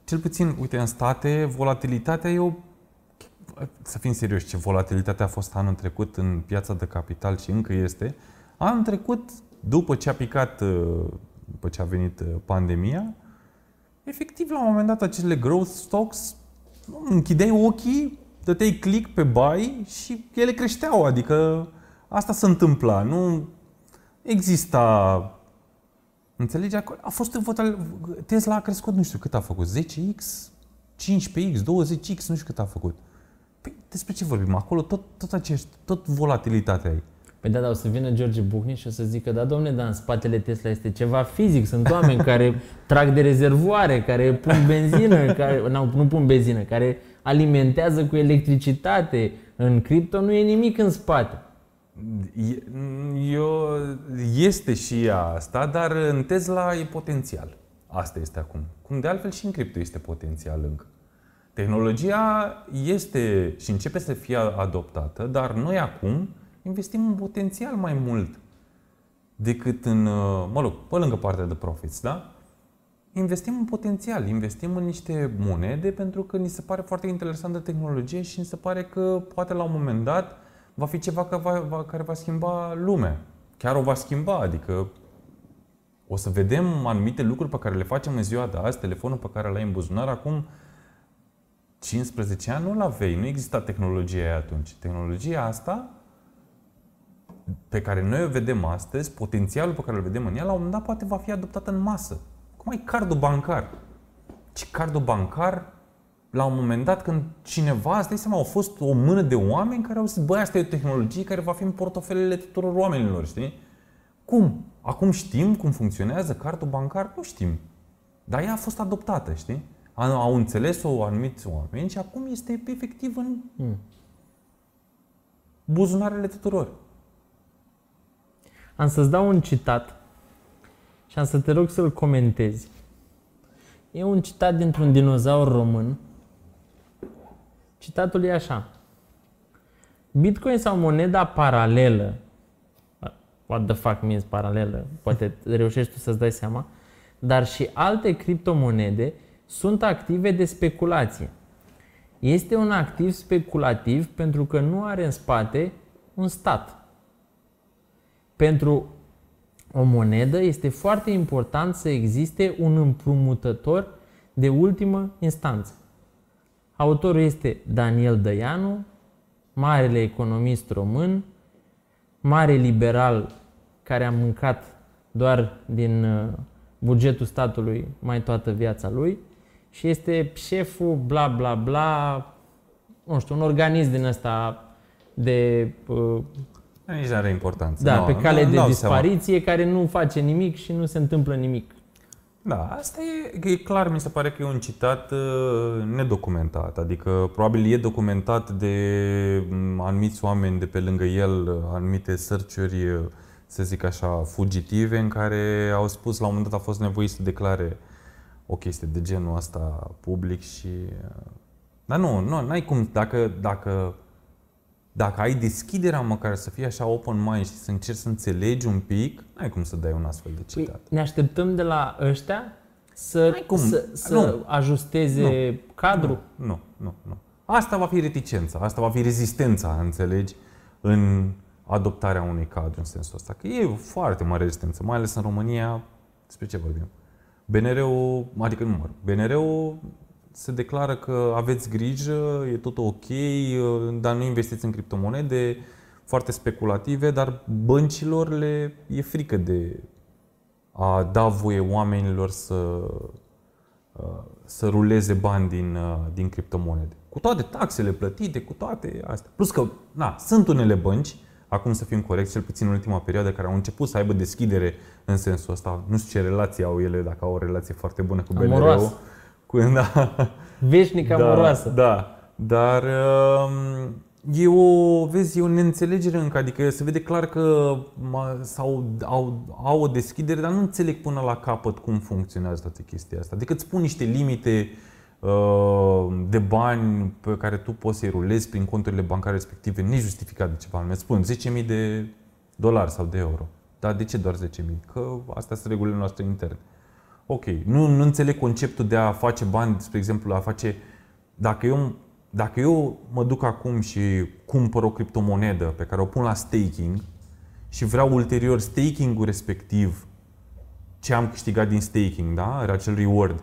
cel puțin, uite, în state, volatilitatea e o... Să fim serioși, ce volatilitatea a fost anul trecut în piața de capital și încă este. Anul trecut, după ce a picat, uh, după ce a venit uh, pandemia, efectiv, la un moment dat, acele growth stocks, nu, închideai ochii, dăteai click pe buy și ele creșteau. Adică asta se întâmpla. Nu exista Înțelegi? Acolo A fost votal... Tesla a crescut, nu știu cât a făcut, 10x, 15x, 20x, nu știu cât a făcut. Păi despre ce vorbim? Acolo tot, tot acești, tot volatilitatea ai. Păi da, da, o să vină George Bucni și o să zică, da, domne, dar în spatele Tesla este ceva fizic. Sunt oameni care trag de rezervoare, care pun benzină, care, nu, nu pun benzină, care alimentează cu electricitate. În cripto nu e nimic în spate. E- Eu, este și ea asta, dar în Tesla e potențial. Asta este acum. Cum de altfel și în cripto este potențial încă. Tehnologia este și începe să fie adoptată, dar noi acum investim în potențial mai mult decât în, uh, mă rog, pe lângă partea de profits, da? Investim în potențial, investim în niște monede pentru că ni se pare foarte interesantă tehnologie și ni se pare că poate la un moment dat va fi ceva care va, va, care va schimba lumea. Chiar o va schimba, adică o să vedem anumite lucruri pe care le facem în ziua de azi, telefonul pe care l-ai în buzunar acum 15 ani nu l-aveai, nu exista tehnologia aia atunci. Tehnologia asta pe care noi o vedem astăzi, potențialul pe care îl vedem în ea, la un moment dat poate va fi adoptată în masă. Cum ai cardul bancar? Ce cardul bancar, la un moment dat, când cineva, îți dai seama, au fost o mână de oameni care au zis, băi, asta e o tehnologie care va fi în portofelele tuturor oamenilor, știi? Cum? Acum știm cum funcționează cardul bancar? Nu știm. Dar ea a fost adoptată, știi? Au au înțeles-o anumiți oameni și acum este efectiv în... Hmm. buzunarele tuturor. Am să-ți dau un citat și am să te rog să-l comentezi. E un citat dintr-un dinozaur român. Citatul e așa. Bitcoin sau moneda paralelă, what the fuck means paralelă, poate reușești tu să-ți dai seama, dar și alte criptomonede sunt active de speculație. Este un activ speculativ pentru că nu are în spate un stat. Pentru o monedă este foarte important să existe un împrumutător de ultimă instanță. Autorul este Daniel Dăianu, marele economist român, mare liberal care a mâncat doar din uh, bugetul statului mai toată viața lui și este șeful bla bla bla, nu știu, un organism din ăsta de uh, Nici nu are importanță. da, Nu, pe cale nu- de n-au seama. dispariție care nu face nimic și nu se întâmplă nimic. Da, asta e, e clar, mi se pare că e un citat uh, nedocumentat. Adică probabil e documentat de m, anumiți oameni de pe lângă el, uh, anumite searchuri, uh, să zic așa, fugitive, în care au spus la un moment dat a fost nevoit să declare o chestie de genul ăsta public și... uh, Dar nu, nu, n-ai cum, dacă, dacă, dacă ai deschiderea măcar să fii așa open mind și să încerci să înțelegi un pic, n-ai cum să dai un astfel de Păi, citat. ne așteptăm de la ăștia să, N-ai cum. să, să Nu. ajusteze cadrul. Nu, nu, nu. Asta va fi reticența, asta va fi rezistența, înțelegi, în adoptarea unui cadru în sensul ăsta. Că e foarte mare rezistență, mai ales în România, despre ce vorbim? BNR-ul, adică nu mă, BNR-ul se declară că aveți grijă, e tot ok, dar nu investiți în criptomonede, foarte speculative, dar băncilor le e frică de a da voie oamenilor să, uh, să ruleze bani din, uh, din criptomonede. Cu toate taxele plătite, cu toate astea. Plus că, na, sunt unele bănci, acum să fim corecți, cel puțin în ultima perioadă, care au început să aibă deschidere în sensul ăsta. Nu știu ce relație au ele, dacă au o relație foarte bună cu BNR-ul. Amoroasă. Cu, da, Veșnic amoroasă. da, dar um, e o, vezi, e o neînțelegere încă, adică se vede clar că ma- sau au, au o deschidere, dar nu înțeleg până la capăt cum funcționează toată chestia asta. Adică îți pun niște limite uh, de bani pe care tu poți să-i rulezi prin conturile bancare respective, nejustificat de ceva anume. Îți spun 10.000 de dolari sau de euro. Dar de ce doar 10.000? Că astea sunt regulile noastre interne. Ok, nu, nu înțeleg conceptul de a face bani, spre exemplu, a face... Dacă eu, dacă eu mă duc acum și cumpăr o criptomonedă pe care o pun la staking și vreau ulterior staking-ul respectiv, ce am câștigat din staking, da? Era acel reward,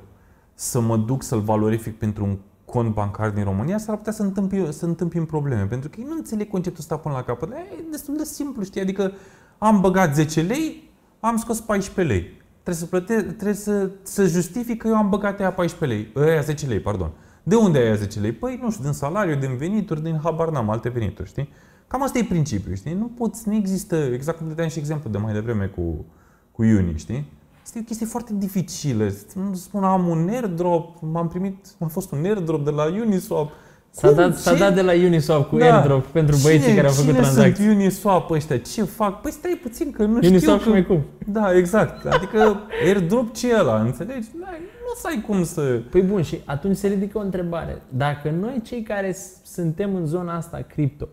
să mă duc să-l valorific pentru un cont bancar din România, s-ar putea să întâmpi, să întâmpim probleme. Pentru că ei nu înțeleg conceptul ăsta până la capăt. E destul de simplu, știi? Adică am băgat 10 lei, am scos 14 lei. Trebuie să, plăte, trebuie să, să justific că eu am băgat aia 14 lei, aia 10 lei, pardon. De unde ai aia 10 lei? Păi, nu știu, din salariu, din venituri, din habar n-am, alte venituri, știi? Cam asta e principiul, știi? Nu poți, nu există, exact cum dădeam și exemplu de mai devreme cu, cu Uni, știi? Asta e o chestie foarte dificilă. Nu spun, am un airdrop, m-am primit, am fost un airdrop de la Uniswap. S-a Cum? dat, s-a Ce? dat de la Uniswap cu Da. airdrop pentru băieții Cine- care au făcut cine tranzacții. sunt Uniswap ăștia? Ce fac? Păi stai puțin că nu Uniswap și știu mai că... cum. Da, exact. Adică airdrop ce e ăla, înțelegi? N-ai- Nu o să ai cum să... Păi bun, și atunci se ridică o întrebare. Dacă noi cei care s- suntem în zona asta cripto,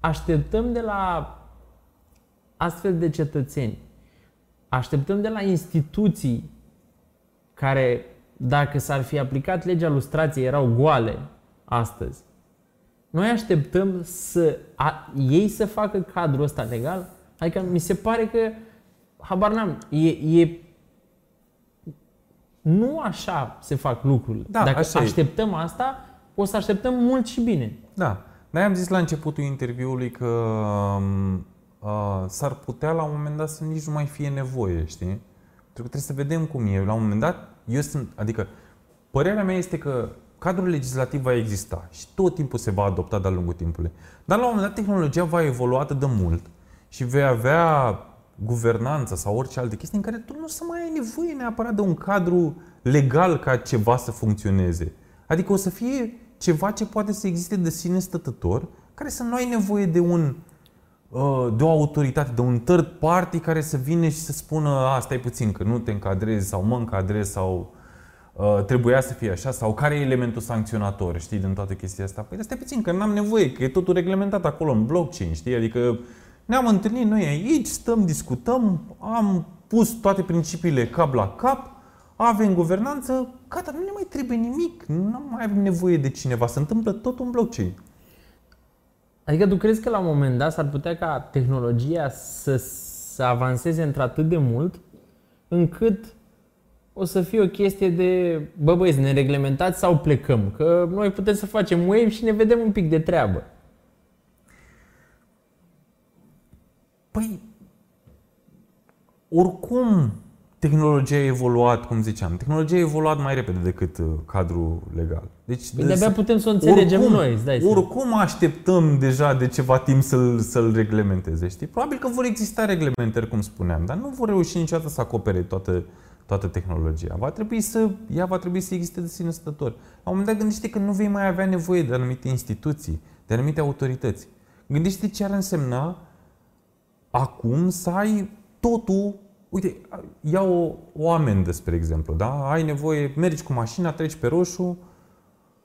așteptăm de la astfel de cetățeni, așteptăm de la instituții care, dacă s-ar fi aplicat legea lustrației, erau goale astăzi, noi așteptăm să a, ei să facă cadrul ăsta legal? Adică mi se pare că, habar n-am, e, e nu așa se fac lucrurile. Da, Dacă așa e. așteptăm asta, o să așteptăm mult și bine. Da. Dar am zis la începutul interviului că um, uh, s-ar putea la un moment dat să nici nu mai fie nevoie, știi? Pentru că trebuie să vedem cum e. La un moment dat, eu sunt, adică, părerea mea este că cadrul legislativ va exista și tot timpul se va adopta de-a lungul timpului. Dar la un moment dat tehnologia va evolua atât de mult și vei avea guvernanță sau orice alte chestii în care tu nu o să mai ai nevoie neapărat de un cadru legal ca ceva să funcționeze. Adică o să fie ceva ce poate să existe de sine stătător, care să nu ai nevoie de un uh, de o autoritate, de un third party care să vină și să spună asta e puțin, că nu te încadrezi sau mă încadrezi sau uh, trebuia să fie așa sau care e elementul sancționator, știi, din toată chestia asta. Păi stai puțin, că n-am nevoie, că e totul reglementat acolo în blockchain, știi, adică ne-am întâlnit noi aici, stăm, discutăm, am pus toate principiile cap la cap, avem guvernanță, gata, nu ne mai trebuie nimic, nu mai avem nevoie de cineva, se întâmplă tot în blockchain. Adică tu crezi că la un moment dat s-ar putea ca tehnologia să, să avanseze într-atât de mult încât o să fie o chestie de, bă băieți, ne reglementați sau plecăm? Că noi putem să facem wave și ne vedem un pic de treabă. Păi, oricum, tehnologia a evoluat, cum ziceam, tehnologia a evoluat mai repede decât uh, cadrul legal. Deci, Păi de-abia putem să o înțelegem oricum, noi, îți dai seama. Oricum așteptăm deja de ceva timp să-l, să-l reglementeze, știi? Probabil că vor exista reglementări, cum spuneam, dar nu vor reuși niciodată să acopere toată, toată tehnologia. Va trebui să, ea va trebui să existe de sine stător. La un moment dat gândește că nu vei mai avea nevoie de anumite instituții, de anumite autorități. Gândește ce ar însemna acum să ai totul Uite, ia o, o amendă, spre exemplu, da? Ai nevoie, mergi cu mașina, treci pe roșu,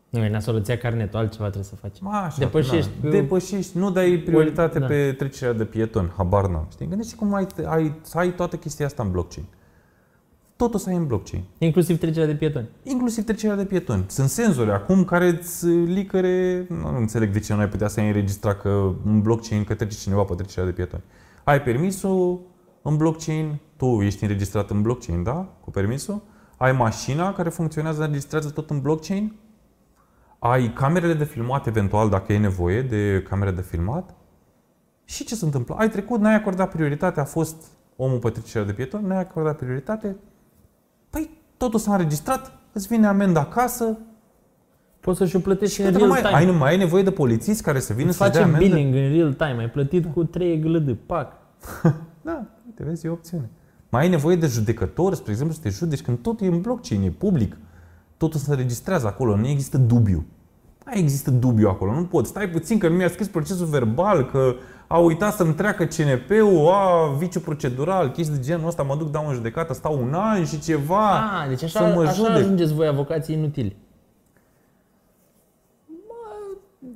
Nu, e nasol, îți ia carnetul, altceva trebuie să faci. așa, Depășești Na, cu- depășești, nu dai prioritate Da. pe trecerea de pieton, habar n-am. Știi? Gândește cum ai, ai, să ai toată chestia asta în blockchain. Totul să ai în blockchain. Inclusiv trecerea de pietoni. Inclusiv trecerea de pietoni. Sunt senzori acum care îți licăre, nu, nu înțeleg de ce nu ai putea să ai înregistrat că în blockchain că trece cineva pe trecerea de pietoni. Ai permisul în blockchain, tu ești înregistrat în blockchain, da? Cu permisul. Ai mașina care funcționează, înregistrează tot în blockchain. Ai camerele de filmat, eventual, dacă e nevoie de camere de filmat. Și ce se întâmplă? Ai trecut, n-ai acordat prioritate, a fost omul pe trecerea de pietoni, n-ai acordat prioritate, Păi, totul s-a înregistrat, îți vine amenda acasă Poți să-și o plătești și în gata, real nu mai, time. ai, nu mai ai nevoie de polițiști care să vină Îți să dea face amendă. billing în real time. Ai plătit cu 3 glăd, pac. Da, uite, vezi, e o opțiune. Mai ai nevoie de judecători, spre exemplu, să te judeci când totul e în blockchain, e public. Totul se înregistrează acolo, nu există dubiu. Nu există dubiu acolo, nu pot. Stai puțin că nu mi-a scris procesul verbal, că a uitat să-mi treacă CNP-ul, a, viciu procedural, chestii de genul ăsta, mă duc, dau în judecată, stau un an și ceva. Ah, deci să așa, mă așa judec. ajungeți voi avocații inutili.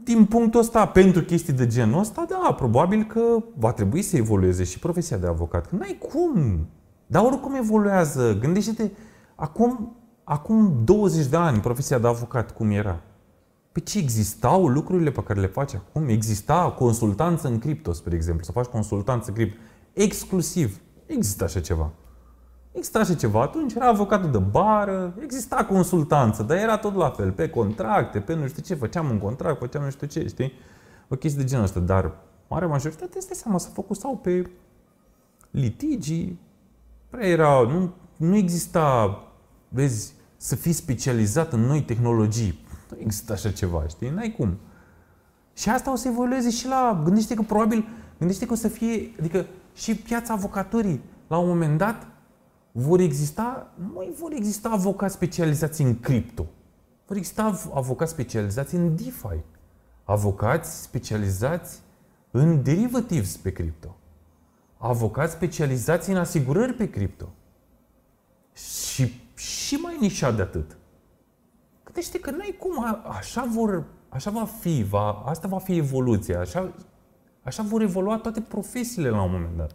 din punctul ăsta, pentru chestii de genul ăsta, da, probabil că va trebui să evolueze și profesia de avocat. Că N-ai cum. Dar oricum evoluează. Gândește-te, acum, acum 20 de ani, profesia de avocat, cum era? Pe ce existau lucrurile pe care le faci acum? Exista consultanță în cripto, spre exemplu, să faci consultanță în cripto. Exclusiv. Există așa ceva. Exista așa ceva, atunci era avocatul de bară, exista consultanță, dar era tot la fel, pe contracte, pe nu știu ce, făceam un contract, făceam nu știu ce, știi? O chestie de genul ăsta, dar marea majoritate, este seama, se focusau pe litigii, prea era, nu, nu exista, vezi, să fii specializat în noi tehnologii. Nu există așa ceva, știi? N-ai cum. Și asta o să evolueze și la, gândește că probabil, gândește că o să fie, adică și piața avocaturii, la un moment dat, vor exista, nu mai vor exista avocați specializați în cripto. Vor exista av- avocați specializați în DeFi. Avocați specializați în derivatives pe cripto. Avocați specializați în asigurări pe cripto. Și, și mai nișat de atât. Gândește că n-ai cum, a- așa vor, așa va fi, va, asta va fi evoluția, așa, așa vor evolua toate profesiile la un moment dat.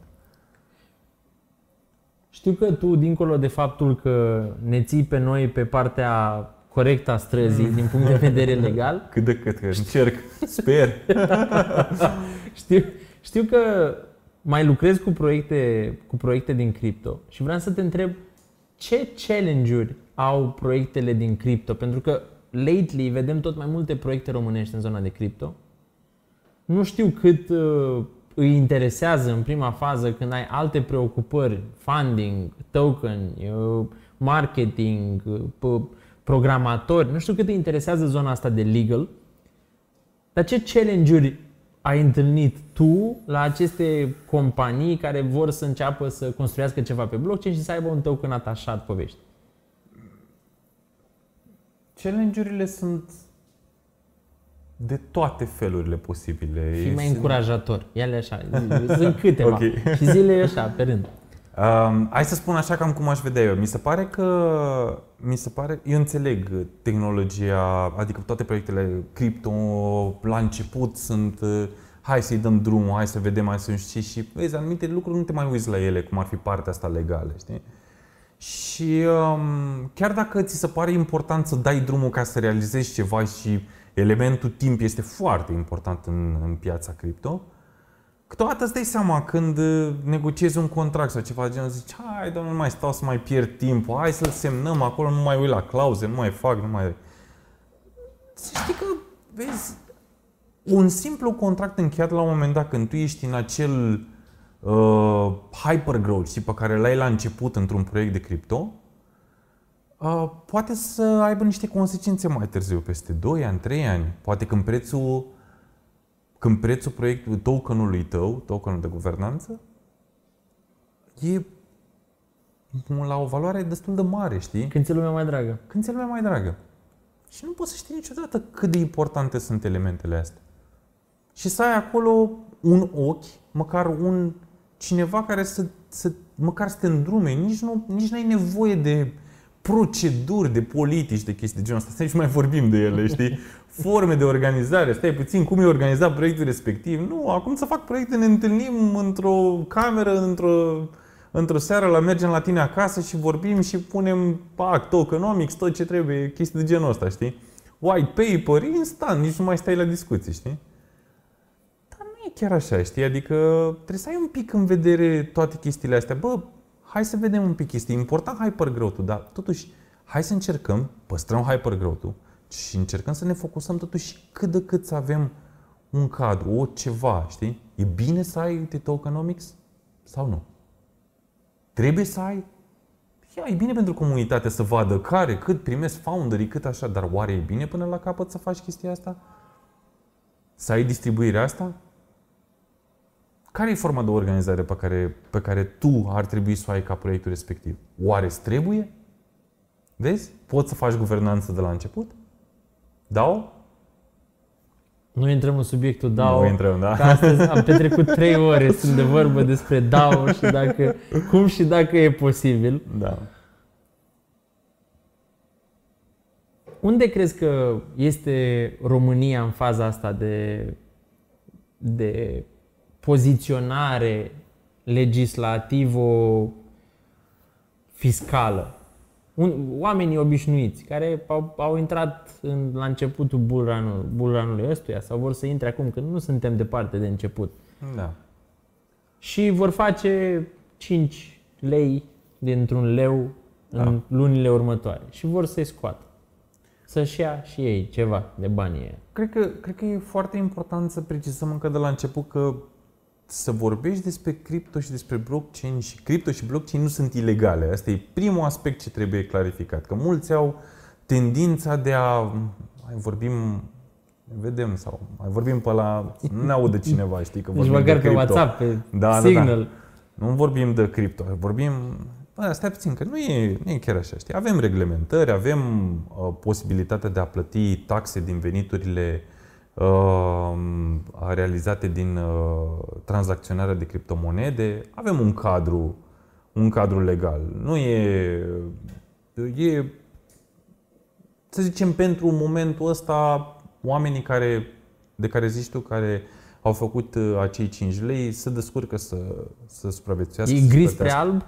Știu că tu, dincolo de faptul că ne ții pe noi pe partea corectă a străzii din punct de vedere legal, Cât de cât, că încerc, sper. știu, știu că mai lucrezi cu proiecte, cu proiecte din cripto și vreau să te întreb ce challenge-uri au proiectele din cripto? Pentru că lately vedem tot mai multe proiecte românești în zona de cripto. Nu știu cât uh, îi interesează în prima fază când ai alte preocupări, funding, token, uh, marketing, uh, p- programatori. Nu știu cât îi interesează zona asta de legal. Dar ce challenge-uri ai întâlnit tu la aceste companii care vor să înceapă să construiască ceva pe blockchain și să aibă un token atașat povești? Challenge-urile sunt de toate felurile posibile. Fii mai Este- încurajator. Ia-le așa. Sunt câteva. Ok. Și zile așa, pe rând. Um, hai să spun așa cam cum aș vedea eu. Mi se pare că, mi se pare, eu înțeleg tehnologia, adică toate proiectele cripto la început sunt uh, hai să-i dăm drumul, hai să vedem, hai să nu știu ce și vezi, anumite lucruri nu te mai uiți la ele, cum ar fi partea asta legală, știi? Și um, chiar dacă ți se pare important să dai drumul ca să realizezi ceva și elementul timp este foarte important în, în piața cripto, Câteodată îți dai seama când uh, negociezi un contract sau ceva de genul, zici, hai, domnule, nu mai stau să mai pierd timpul, hai să-l semnăm acolo, nu mai uit la clauze, nu mai fac, nu mai... Să știi că, vezi, un simplu contract încheiat la un moment dat când tu ești în acel uh, hypergrowth, știi, pe care l-ai la început într-un proiect de cripto, uh, poate să aibă niște consecințe mai târziu, peste 2 ani, 3 ani, poate când prețul când prețul proiectului, tokenului tău, tokenul de guvernanță, e la o valoare destul de mare, știi? Când ți lumea mai dragă. Când ți lumea mai dragă. Și nu poți să știi niciodată cât de importante sunt elementele astea. Și să ai acolo un ochi, măcar un cineva care să, să măcar să te îndrume. Nici nu nici ai nevoie de proceduri, de politici, de chestii de genul ăsta. Să nici mai vorbim de ele, știi? Forme de organizare. Stai puțin, cum e organizat proiectul respectiv. Nu, acum să fac proiecte, ne întâlnim într-o cameră, într-o, într-o seară, la mergem la tine acasă și vorbim și punem pac, tokenomics, tot ce trebuie, chestii de genul ăsta, știi? White paper, instant, nici nu mai stai la discuții, știi? Dar nu e chiar așa, știi? Adică trebuie să ai un pic în vedere toate chestiile astea. Bă, hai să vedem un pic chestii. E important hypergrowth-ul, dar totuși, hai să încercăm, păstrăm hypergrowth-ul și încercăm să ne focusăm totuși cât de cât să avem un cadru, o ceva, știi? E bine să ai uite, tokenomics sau nu? Trebuie să ai? Ia, e bine pentru comunitate să vadă care, cât primesc founderii, cât așa, dar oare e bine până la capăt să faci chestia asta? Să ai distribuirea asta? Care e forma de organizare pe care, pe care tu ar trebui să o ai ca proiectul respectiv? Oare îți trebuie? Vezi? Poți să faci guvernanță de la început? Dau? Nu intrăm în subiectul DAO. Nu intrăm, da? Că astăzi am petrecut 3 ore, sunt de vorbă despre DAO și dacă, cum și dacă e posibil. Da. Unde crezi că este România în faza asta de, de poziționare legislativo-fiscală? Un, oamenii obișnuiți care au, au intrat în, la începutul bullrun bullrun-ului ăstuia sau vor să intre acum, că nu suntem departe de început, Da. și vor face 5 lei dintr-un leu în Da. lunile următoare și vor să-i scoată. Să-și ia și ei ceva de banii ăia. Cred că, cred că e foarte important să precizăm încă de la început că să vorbești despre cripto și despre blockchain și cripto și blockchain nu sunt ilegale. Asta e primul aspect ce trebuie clarificat. Că mulți au tendința de a mai vorbim vedem sau mai vorbim pe la nu ne aude cineva, știi că Deci vorbim măcar de pe cripto. WhatsApp, pe Da, da, da. Signal. Nu vorbim de cripto, vorbim... Bă, stai puțin, că nu e, nu e chiar așa, știi? Avem reglementări, avem uh, posibilitatea de a plăti taxe din veniturile uh, realizate din uh, tranzacționarea de criptomonede, avem un cadru, un cadru legal. Nu e, e, să zicem, pentru momentul ăsta, oamenii care, de care zici tu, care au făcut uh, acei 5 lei, se descurcă să, să supraviețuiască. E să gris plătească. spre alb?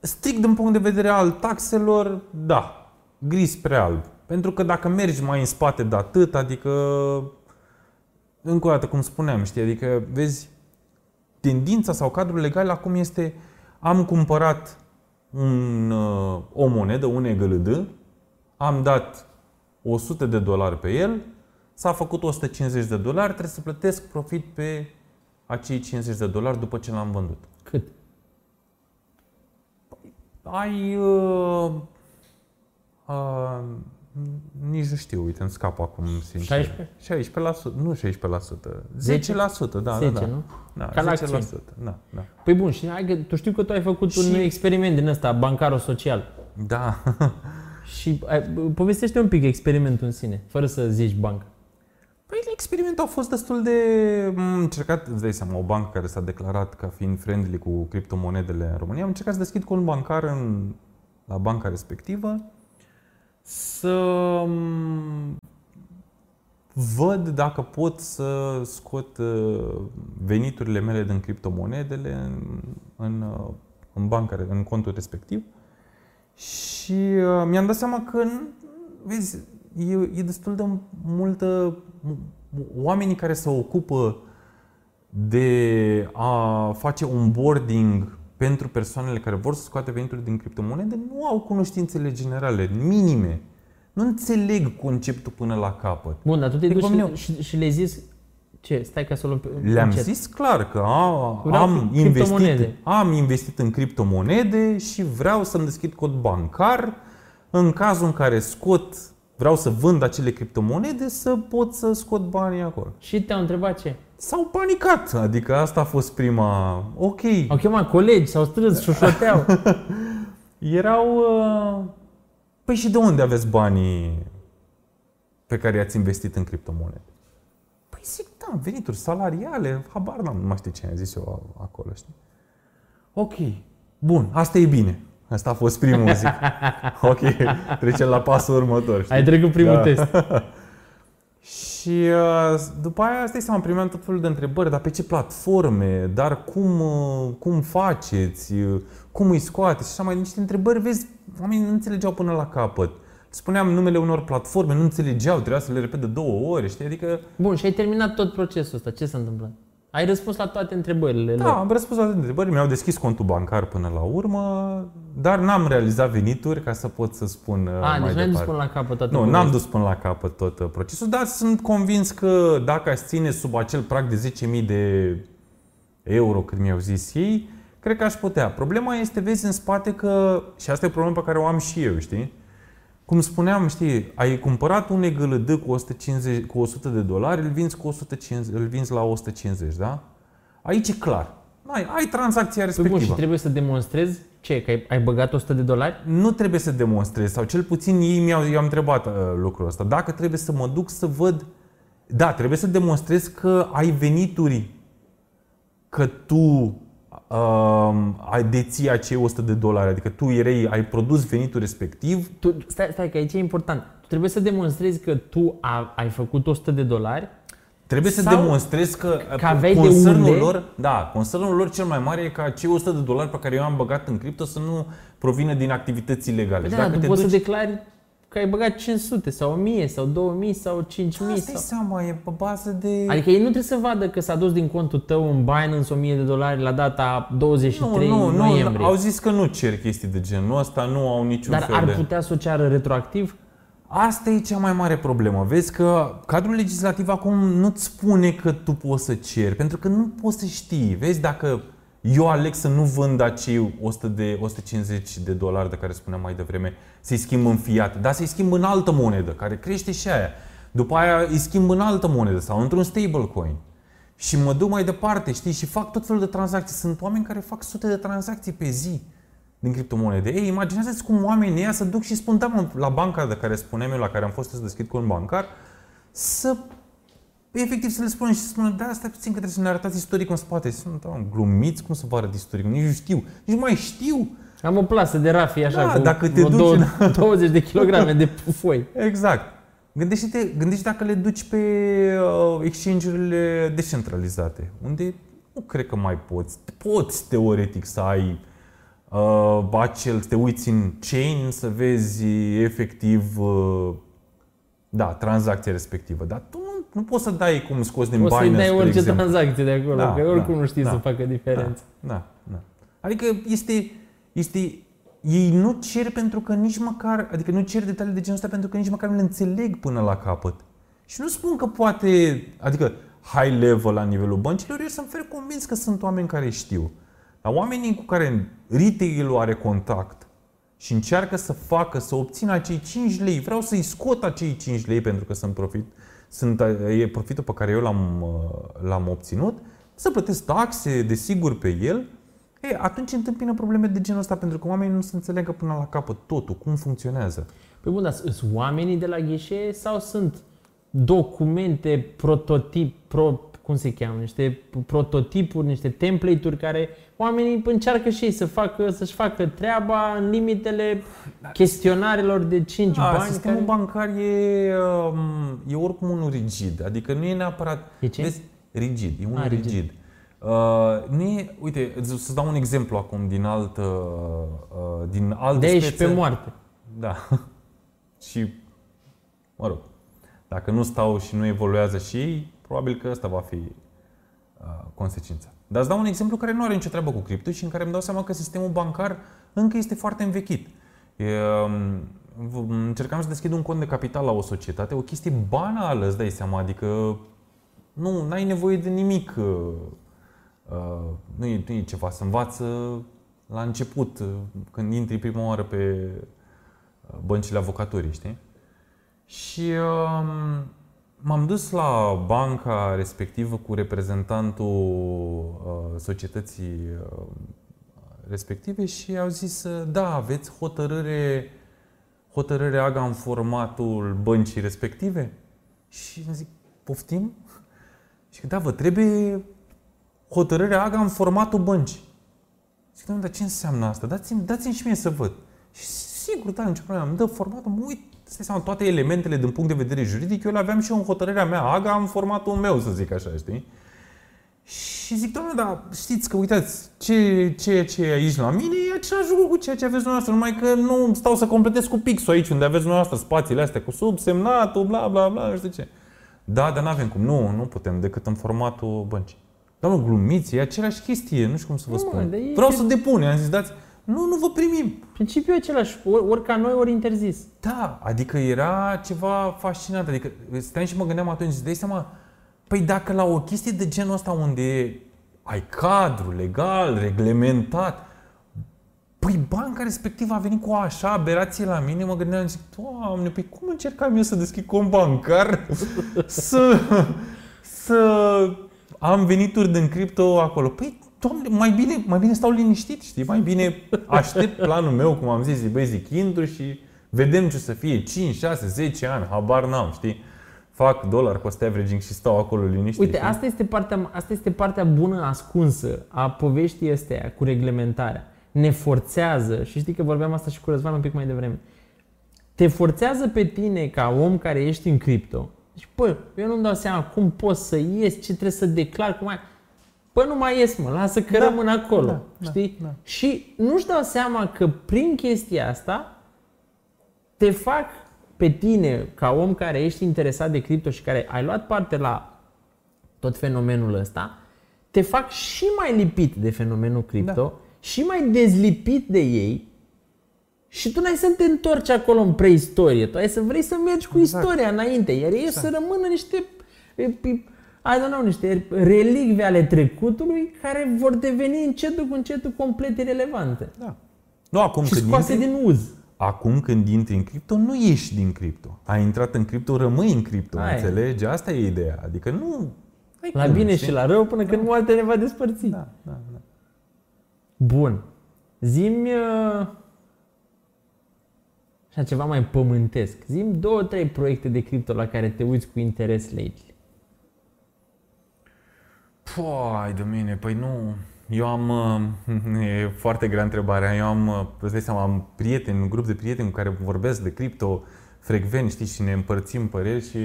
Strict din punct de vedere al taxelor, da, gris spre alb. Pentru că dacă mergi mai în spate de atât, adică, încă o dată, cum spuneam, știi, adică, vezi, tendința sau cadrul legal acum este, am cumpărat un, uh, o monedă, un EGLD, am dat 100 de dolari pe el, s-a făcut 150 de dolari, trebuie să plătesc profit pe acei 50 de dolari după ce l-am vândut. Cât? Ai... Uh, uh, nici nu știu, uite, îmi scap acum, sincer. 16? 16%, nu 16%, 10%, 10? da, 10, da, da. nu? da Ca la 10%, acțiuni. da, da. Păi bun, și hai că tu știu că tu ai făcut un Și- experiment din ăsta, bancaro social. Da. Și ai, povestește un pic experimentul în sine, fără să zici bancă. Păi experimentul a fost destul de m, încercat, îți dai seama, o bancă care s-a declarat ca fiind friendly cu criptomonedele în România, am încercat să deschid cont bancar în, la banca respectivă, să m, văd dacă pot să scot uh, veniturile mele din criptomonedele în, în, uh, în banca, în contul respectiv. Și uh, mi-am dat seama că, vezi, e, e destul de multă... Oamenii care se ocupă de a face onboarding pentru persoanele care vor să scoate venituri din criptomonede nu au cunoștințele generale, minime. Nu înțeleg conceptul până la capăt. Bun, dar tu te Adică duci pe mine- și, și, și le zici ce? Stai ca să o luăm pe Le-am încet. zis clar că a, Vreau am, cri- investit, criptomonede. am investit în criptomonede și vreau să-mi deschid cod bancar în cazul în care scot, vreau să vând acele criptomonede, să pot să scot banii acolo. Și te-au întrebat ce? S-au panicat, adică asta a fost prima... Ok, Au chemat colegi, s-au strâns, șușoteau. erau... uh, Păi și de unde aveți banii pe care i-ați investit în criptomonede? Păi zic, da, venituri salariale, habar n-am, nu mai știu ce am zis eu acolo, știi? Ok, bun, asta e bine. Asta a fost primul, zic. ok, trecem la pasul următor, știi? Ai trecut primul Da. test. Și uh, după aia, stai seama, primeam tot felul de întrebări, dar pe ce platforme, dar cum, uh, cum faceți, uh, cum îi scoateți și așa mai niște întrebări, vezi, oamenii nu înțelegeau până la capăt. Spuneam numele unor platforme, nu înțelegeau, trebuia să le repet de două ori, știi? Adică, Bun, și ai terminat tot procesul ăsta. Ce s-a întâmplat? Ai răspuns la toate întrebările da, lor. am răspuns la toate întrebări, mi-au deschis contul bancar până la urmă, dar n-am realizat venituri ca să pot să spun uh, A, mai deci n-ai dus departe. până la capăt toată Nu, povestea. n-am dus până la capăt tot uh, procesul, dar sunt convins că dacă aș ține sub acel prag de 10.000 de euro, cât mi-au zis ei, cred că aș putea. Problema este, vezi, în spate că, și asta e o problemă pe care o am și eu, știi? Cum spuneam, știi, ai cumpărat un EGLD cu, 150, cu 100 de dolari, îl vinzi, cu 150, îl vinzi la 150, da? Aici e clar. Ai, ai tranzacția Păi bun, respectivă. și trebuie să demonstrezi ce? Că ai, ai băgat 100 de dolari? nu trebuie să demonstrez, sau cel puțin ei mi-au, i-am întrebat uh, lucrul ăsta. Dacă trebuie să mă duc să văd, da, trebuie să demonstrez că ai venituri, că tu uh, ai deții acei 100 de dolari, adică tu erai, ai produs venitul respectiv, Tu, stai, stai, că aici e important. Tu trebuie să demonstrezi că tu a, ai făcut 100 de dolari Trebuie să Sau demonstrezi că, că aveai de concernul unde- lor, da, concernul lor cel mai mare e ca cei 100 de dolari pe care eu am băgat în cripto să nu provină din activități ilegale. Păi Și da, dacă tu te poți duci- să declari că ai băgat 500 sau 1000 sau 2000 sau 5000 Asta e sau... seama, e pe bază de... Adică ei nu trebuie să vadă că s-a dus din contul tău în Binance 1000 de dolari la data 23 nu, nu, noiembrie. nu, au zis că nu cer chestii de genul ăsta, nu au niciun Dar fel ar de... putea să o ceară retroactiv? Asta e cea mai mare problemă. Vezi că cadrul legislativ acum nu-ți spune că tu poți să ceri, pentru că nu poți să știi. Vezi, dacă eu aleg să nu vând acei 100 de, 150 de dolari de care spuneam mai devreme, să-i schimb în fiat, dar să-i schimb în altă monedă, care crește și aia. După aia îi schimb în altă monedă sau într-un stablecoin. Și mă duc mai departe, știi, și fac tot felul de tranzacții. Sunt oameni care fac sute de tranzacții pe zi din criptomonede. Ei, imaginează-ți cum oamenii ăia să duc și spun, da, mă, la banca de care spuneam eu, la care am fost să deschid cont bancar, să efectiv să le spunem și să spună, da, stai puțin că trebuie să ne arătați istoric în spate. Sunt, da, glumiți, cum să vă arăt istoric? Nici nu știu, nici nu mai știu. Am o plasă de rafie așa Da, cu dacă te vreo duci două- în- 20 de kilograme de foi. Exact. Gândește-te, gândește dacă le duci pe uh, exchange-urile descentralizate, unde nu cred că mai poți. Poți, teoretic, să ai uh, acel, să te uiți în chain, să vezi efectiv uh, da, tranzacția respectivă. Dar tu nu, nu poți să dai cum scoți din Poți să-i Binance, dai spre orice exemplu. tranzacție de acolo, Da, că oricum da, nu știi da, să facă diferență. Da, da. Adică este, este ei nu cer pentru că nici măcar, adică nu cer detalii de genul ăsta pentru că nici măcar nu le înțeleg până la capăt. Și nu spun că poate, adică high level la nivelul băncilor, eu sunt fer convins că sunt oameni care știu. Dar oamenii cu care retail-ul are contact și încearcă să facă, să obțină acei 5 lei, vreau să-i scot acei 5 lei pentru că sunt profit, sunt, e profitul pe care eu l-am, uh, l-am obținut, să plătesc taxe, desigur, pe el E, atunci întâmpină probleme de genul ăsta, pentru că oamenii nu se înțelegă până la capăt totul, cum funcționează. Păi bun, dar sunt oamenii de la ghișee sau sunt documente, prototip, pro, cum se cheamă, niște prototipuri, niște template-uri care oamenii încearcă și ei să facă, să-și facă treaba în limitele chestionarelor de 5 Da, bani. sistemul care... bancar e, um, e oricum unul rigid, adică nu e neapărat... E ce? Vezi, rigid, e unul Ah, rigid. rigid. Uh, nu e, uite, îți- să-ți dau un exemplu acum din alt, uh, uh, din altă De aici speță. pe moarte. Da. și, mă rog, dacă nu stau și nu evoluează și ei, probabil că ăsta va fi uh, consecința. Dar îți dau un exemplu care nu are nicio treabă cu cripto și în care îmi dau seama că sistemul bancar încă este foarte învechit. E, um, v- încercam să deschid un cont de capital la o societate, o chestie banală, îți dai seama, adică nu ai nevoie de nimic. uh, uh, nu, e, nu e ceva, să învață la început, uh, când intri prima oară pe uh, băncile avocaturii, știi? Și um, m-am dus la banca respectivă cu reprezentantul uh, societății uh, respective și au zis, uh, da, aveți hotărâre, hotărâre AGA în formatul băncii respective? Și îmi zic, poftim? Și că da, vă trebuie hotărârea AGA în formatul băncii. Zic, domnule, dar ce înseamnă asta? Dați-mi, dați-mi și mie să văd. Și sigur, da, nicio problemă. Îmi dă formatul, mă uit, stai seama, toate elementele din punct de vedere juridic, eu le aveam și eu în hotărârea mea, AGA în formatul meu, să zic așa, știi? Și zic, doamne, dar știți că, uitați, ce, ce, ce e aici la mine e același lucru cu ceea ce aveți dumneavoastră, numai că nu stau să completez cu pixul aici, unde aveți dumneavoastră spațiile astea cu subsemnatul, bla, bla, bla, nu știu ce. Da, dar nu avem cum. Nu, nu putem, decât în formatul băncii. Dar nu glumiți, e același chestie, nu știu cum să vă Nu, mă, spun. dar e- Vreau să depun, am zis, dați, nu, nu vă primim. Principiul e același, ori, ori ca noi, ori interzis. Da, adică era ceva fascinant. Adică stăteam și mă gândeam atunci, îți dai seama, păi dacă la o chestie de genul ăsta unde ai cadru legal, reglementat, păi banca respectivă a venit cu o așa aberație la mine, mă gândeam, zic, doamne, păi cum încercam eu să deschid cont bancar, să, să am venituri din cripto acolo? Păi, doamne, mai bine, mai bine stau liniștit, știi? Mai bine aștept planul meu, cum am zis, zic, băi, zic, intru și vedem ce o să fie, 5, 6, 10 ani, habar n-am, știi? Fac dolar cost averaging și stau acolo liniștit. Uite, știi? asta este, partea, asta este partea bună ascunsă a poveștii astea cu reglementarea. Ne forțează, și știi că vorbeam asta și cu Răzvan un pic mai devreme, te forțează pe tine ca om care ești în cripto. Deci, bă, eu nu-mi dau seama cum pot să ies, ce trebuie să declar, cum mai... Bă, nu mai ies, mă, lasă că Da, rămân acolo, da, da, știi? da. Și nu-și dau seama că prin chestia asta te fac pe tine, ca om care ești interesat de cripto și care ai luat parte la tot fenomenul ăsta, te fac și mai lipit de fenomenul cripto, da. și mai dezlipit de ei și tu n-ai să te întorci acolo în preistorie, tu ai să vrei să mergi cu Exact. istoria înainte, iar ei să rămână niște, e, e, I don't know, niște relicve ale trecutului care vor deveni încetul cu încetul complet irelevante Da. Nu acum și când scoase intri, din uz. Acum când intri în cripto, nu ieși din cripto. Ai intrat în cripto, rămâi în cripto, Aia e. înțelegi? Asta e ideea. Adică nu... ai La cum, bine știi? și la rău până când moartea ne va despărți. Da, da, da. Bun. Zim uh, așa ceva mai pământesc. Zim două, trei proiecte de cripto la care te uiți cu interes lately. Păi, de mine, păi nu... Eu am... uh, E foarte grea întrebarea. Eu am, uh, îți dai seama, am prieteni, un grup de prieteni cu care vorbesc de cripto frecvent, știi, și ne împărțim păreri și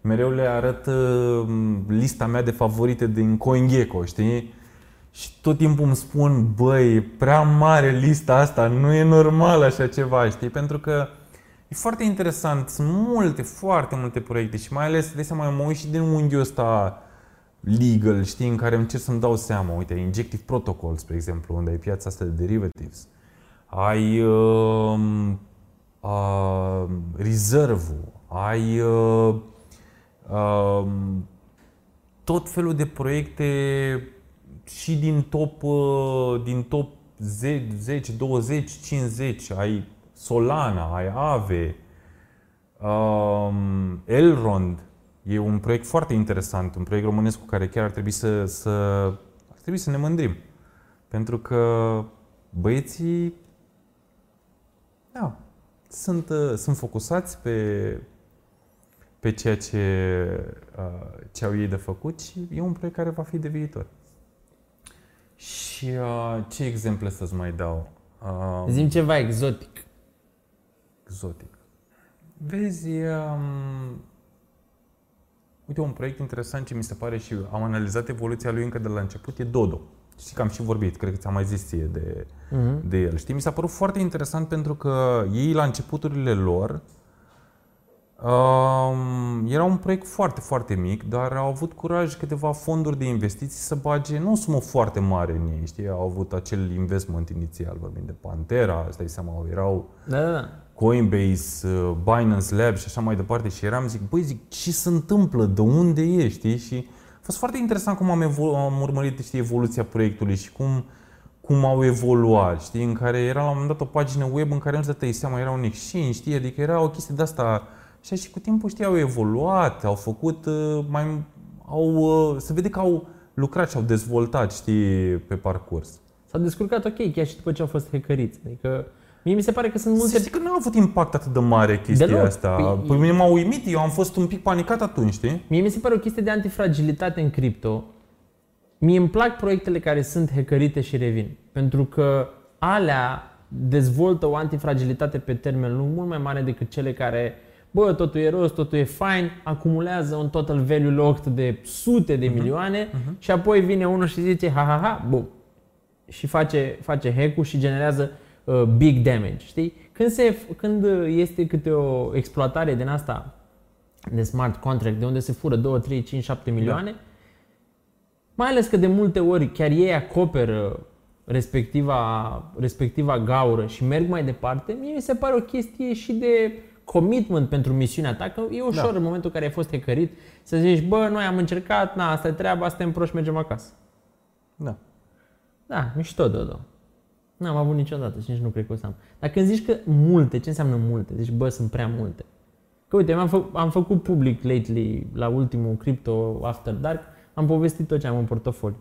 mereu le arăt uh, lista mea de favorite din CoinGecko, știi? Și tot timpul îmi spun, băi, e prea mare lista asta, nu e normal așa ceva, știi? Pentru că e foarte interesant, sunt multe, foarte multe proiecte și mai ales, de seama, mă uit și din unghiul ăsta legal, știi, în care încerc să-mi dau seama. Uite, Injective Protocol, spre exemplu, unde ai piața asta de derivatives. Ai uh, uh, reserve ai uh, uh, tot felul de proiecte și din top, uh, din top 10, 20, 50, ai Solana, ai Aave, um, Elrond, e un proiect foarte interesant, un proiect românesc cu care chiar ar trebui să, să, ar trebui să ne mândrim. Pentru că băieții da, sunt, uh, sunt focusați pe, pe ceea ce, uh, ce au ei de făcut și e un proiect care va fi de viitor. Și uh, ce exemple să-ți mai dau? Uh, Zim ceva exotic. exotic. Vezi, um, uite, un proiect interesant ce mi se pare și am analizat evoluția lui încă de la început, e Dodo. Știi că am și vorbit, cred că ți-am mai zis ție de, Mhm. de el. Știi, mi s-a părut foarte interesant pentru că ei la începuturile lor um, era un proiect foarte, foarte mic, dar au avut curaj câteva fonduri de investiții să bage, nu o sumă foarte mare în ei, știi, au avut acel investment inițial, vorbim de Pantera, stai seama, erau Da, da, da. Coinbase, uh, Binance Lab și așa mai departe și eram, zic, băi, zic, ce se întâmplă, de unde e, știi? Și a fost foarte interesant cum am, evolu- am urmărit, știi, evoluția proiectului și cum, cum au evoluat, știi? În care era la un moment dat o pagină web în care nu-ți dădeai seama, era un exchange, știi? Adică era o chestie de asta și și cu timpul, știi, au evoluat, au făcut uh, mai, au, uh, se vede că au lucrat și au dezvoltat, știi, pe parcurs. S-au descurcat ok, chiar și după ce au fost hackeriți. Adică mie mi se pare că sunt Să multe... știi că nu a avut impact atât de mare chestia Deloc. asta. Păi- Păi mine m-a uimit, eu am fost un pic panicat atunci, știi? Mie mi se pare o chestie de antifragilitate în cripto. Mie îmi plac proiectele care sunt hackerite și revin. Pentru că alea dezvoltă o antifragilitate pe termen lung mult mai mare decât cele care bă, totul e rost, totul e fine, acumulează un total value locked de sute de milioane și apoi vine unul și zice ha ha ha, bum. Și face, face hack-ul și generează uh, big damage, știi? Când, se, când uh, este câte o exploatare din asta de smart contract, de unde se fură 2, 3, 5, 7 milioane, mai ales că de multe ori chiar ei acoperă respectiva, respectiva gaură și merg mai departe, mie mi se pare o chestie și de commitment pentru misiunea ta, că e ușor Da. în momentul în care ai fost hackerit să zici, bă, noi am încercat, na, asta e treaba, suntem proști, mergem acasă. Da. Da, mișto, Dodo. N-am avut niciodată și nici nu cred că o să am. Dar când zici că multe, ce înseamnă multe? Zici, bă, sunt prea multe. Că uite, am, fă, am făcut public lately, la ultimul Crypto After Dark, am povestit tot ce am în portofoliu.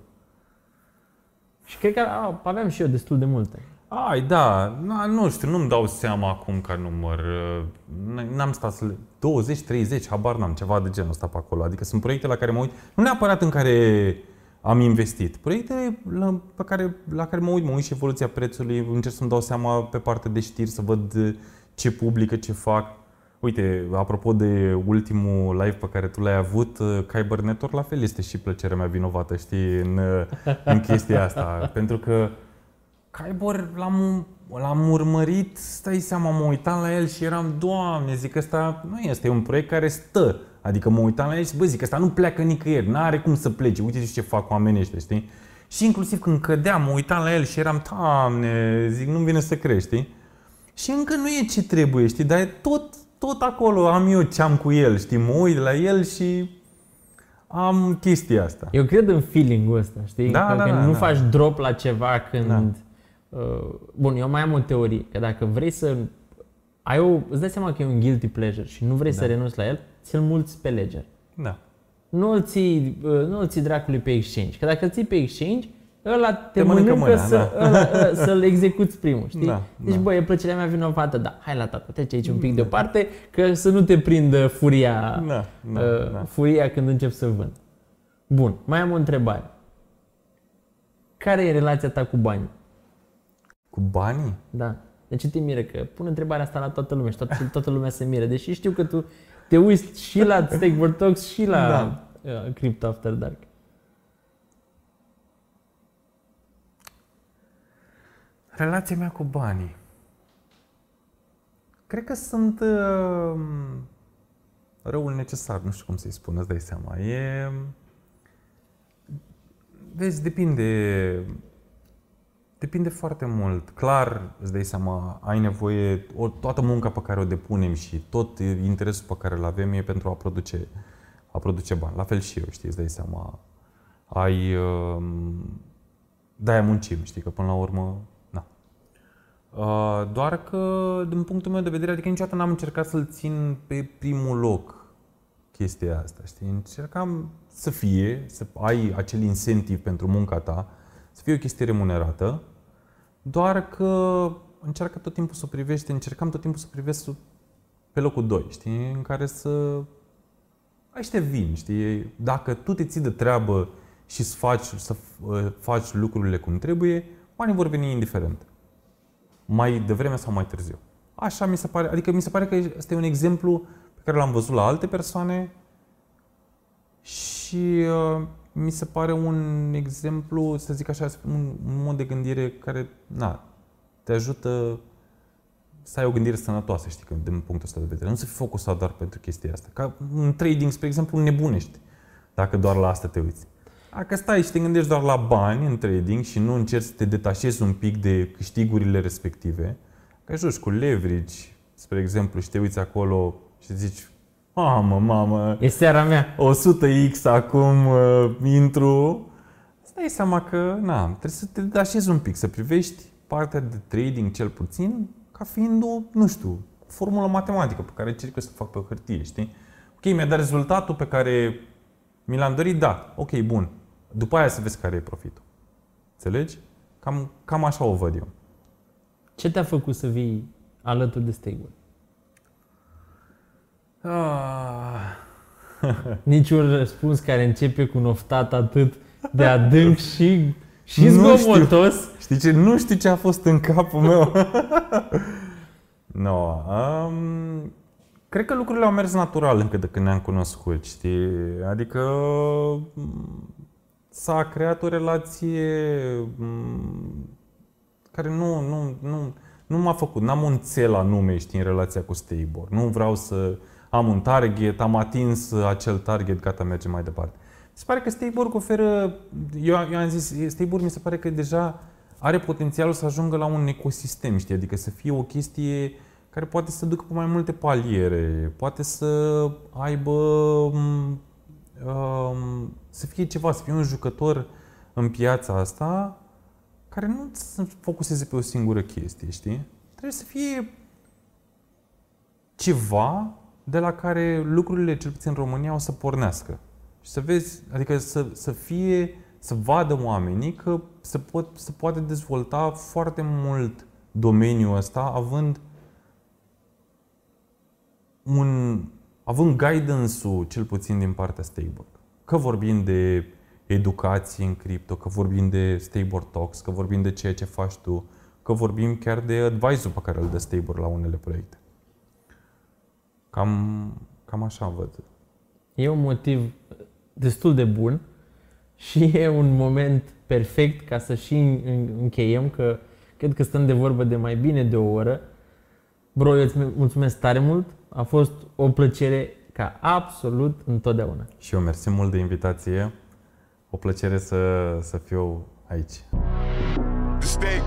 Și cred că a, aveam și eu destul de multe. Ai, da, na, nu știu, nu-mi dau seama acum ca număr. uh, N-am stat să le... 20, 30, habar n-am, ceva de genul ăsta pe acolo. Adică sunt proiecte la care mă uit, nu neapărat în care am investit. Proiecte la, pe care, la care mă uit, mă uit și evoluția prețului, încerc să-mi dau seama pe partea de știri, să văd uh, ce publică, ce fac. Uite, apropo de ultimul live pe care tu l-ai avut, uh, Kyber Network la fel este și plăcerea mea vinovată, știi, în, uh, în chestia asta. Pentru că Kyber l-am, l-am urmărit, stai seama, mă uitam la el și eram, doamne, zic, ăsta nu este, e un proiect care stă. Adică mă uitam la el și, bă, zic, ăsta nu pleacă nicăieri, n-are cum să plece, uite ce fac oamenii ăștia, știi? Și inclusiv când cădeam, mă uitam la el și eram, doamne, zic, nu vine să crești, știi? Și încă nu e ce trebuie, știi, dar e tot, tot acolo am eu ce am cu el, știi, mă uit la el și am chestia asta. Eu cred în feeling-ul ăsta, știi? Da, că da, când da, nu da. faci drop la ceva când... Da. Uh, bun, eu mai am o teorie, că dacă vrei să... Ai o, îți dai seama că e un guilty pleasure și nu vrei să Da. renunți la el, ți-l mulți pe ledger. Da. Nu îl ții, uh, nu îl ții dracului pe exchange. Că dacă îl ții pe exchange, ăla te, Te mănâncă mănâncă, mâna, să, da. ăla, ăla, să-l execuți primul, știi? Da, deci, da. bă, e plăcerea mea vinovată, da, hai la tată, trece aici un pic deoparte, că să nu te prindă furia, Da, da, uh, da. furia când încep să vând. Bun, mai am o întrebare. Care e relația ta cu banii? Cu banii? Da. De ce te miră? Că pun întrebarea asta la toată lumea și toată, toată lumea se miră. Deși știu că tu te uiți și la Stakeboard Talks și la Da. uh, Crypto After Dark. Relația mea cu banii. Cred că sunt uh, răul necesar, nu știu cum să-i spun, îți dai seama. E... Vezi, depinde... Depinde foarte mult. Clar, îți dai seama, ai nevoie, o, toată munca pe care o depunem și tot interesul pe care îl avem e pentru a produce, a produce bani. La fel și eu, știi, îți dai seama. Ai... Uh, de-aia muncim, știi, că până la urmă, na. Uh, doar că, din punctul meu de vedere, adică niciodată n-am încercat să-l țin pe primul loc chestia asta, știi? Încercam să fie, să ai acel incentiv pentru munca ta, să fie o chestie remunerată, doar că încearcă tot timpul să o privești, încercam tot timpul să privesc pe locul 2, știi, în care să ai niște vin, știi, dacă tu te ții de treabă și să faci, să uh, faci lucrurile cum trebuie, banii vor veni indiferent. Mai devreme sau mai târziu. Așa mi se pare, adică mi se pare că este un exemplu pe care l-am văzut la alte persoane și uh, mi se pare un exemplu, să zic așa, un, un mod de gândire care, na, te ajută să ai o gândire sănătoasă, știi, din punctul ăsta de vedere. Nu să fii focusat doar pentru chestia asta. Ca în trading, spre exemplu, nebunești dacă doar la asta te uiți. Dacă stai și te gândești doar la bani în trading și nu încerci să te detașezi un pic de câștigurile respective, că joci cu leverage, spre exemplu, și te uiți acolo și zici, mamă, mamă, E seara mea. 100x acum uh, intru, îți dai seama că na, trebuie să te detașezi un pic, să privești partea de trading cel puțin ca fiind o, nu știu, formulă matematică pe care încerc eu să o fac pe o hârtie, știi? Ok, mi-a dat rezultatul pe care mi l-am dorit, da, ok, bun. După aia să vezi care e profitul. Înțelegi? Cam, cam așa o văd eu. Ce te-a făcut să vii alături de Stable? Ah. Niciun răspuns care începe cu un oftat atât de adânc și, și Nu zgomotos. Știi ce? Nu știu ce a fost în capul meu. no, um, cred că lucrurile au mers natural încă de când ne-am cunoscut, știi? Adică m, s-a creat o relație m, care nu, nu, nu, nu m-a făcut, n-am un cel anume, știi, în relația cu Stable. Nu vreau să am un target, am atins acel target, gata, mergem mai departe. Mi se pare că Stayborg oferă, eu, eu am zis, Stayborg mi se pare că deja are potențialul să ajungă la un ecosistem, știi, adică să fie o chestie care poate să ducă pe mai multe paliere, poate să aibă, um, um, să fie ceva, să fie un jucător în piața asta care nu să focuseze pe o singură chestie, știi? Trebuie să fie ceva de la care lucrurile, cel puțin în România, o să pornească. Și să vezi, adică să, să fie, să vadă oamenii că se, pot, se poate dezvolta foarte mult domeniul ăsta, având un, având guidance-ul, cel puțin din partea Stable. Că vorbim de educație în cripto, că vorbim de Stable Talks, că vorbim de ceea ce faci tu, că vorbim chiar de advice-ul pe care îl dă Stable la unele proiecte. Cam, cam așa văd. E un motiv destul de bun și e un moment perfect ca să și în- încheiem, că cred că stăm de vorbă de mai bine de o oră. Bro, eu îți mulțumesc tare mult. A fost o plăcere ca absolut întotdeauna. Și eu mersi mult de invitație. O plăcere să, să fiu aici. The stage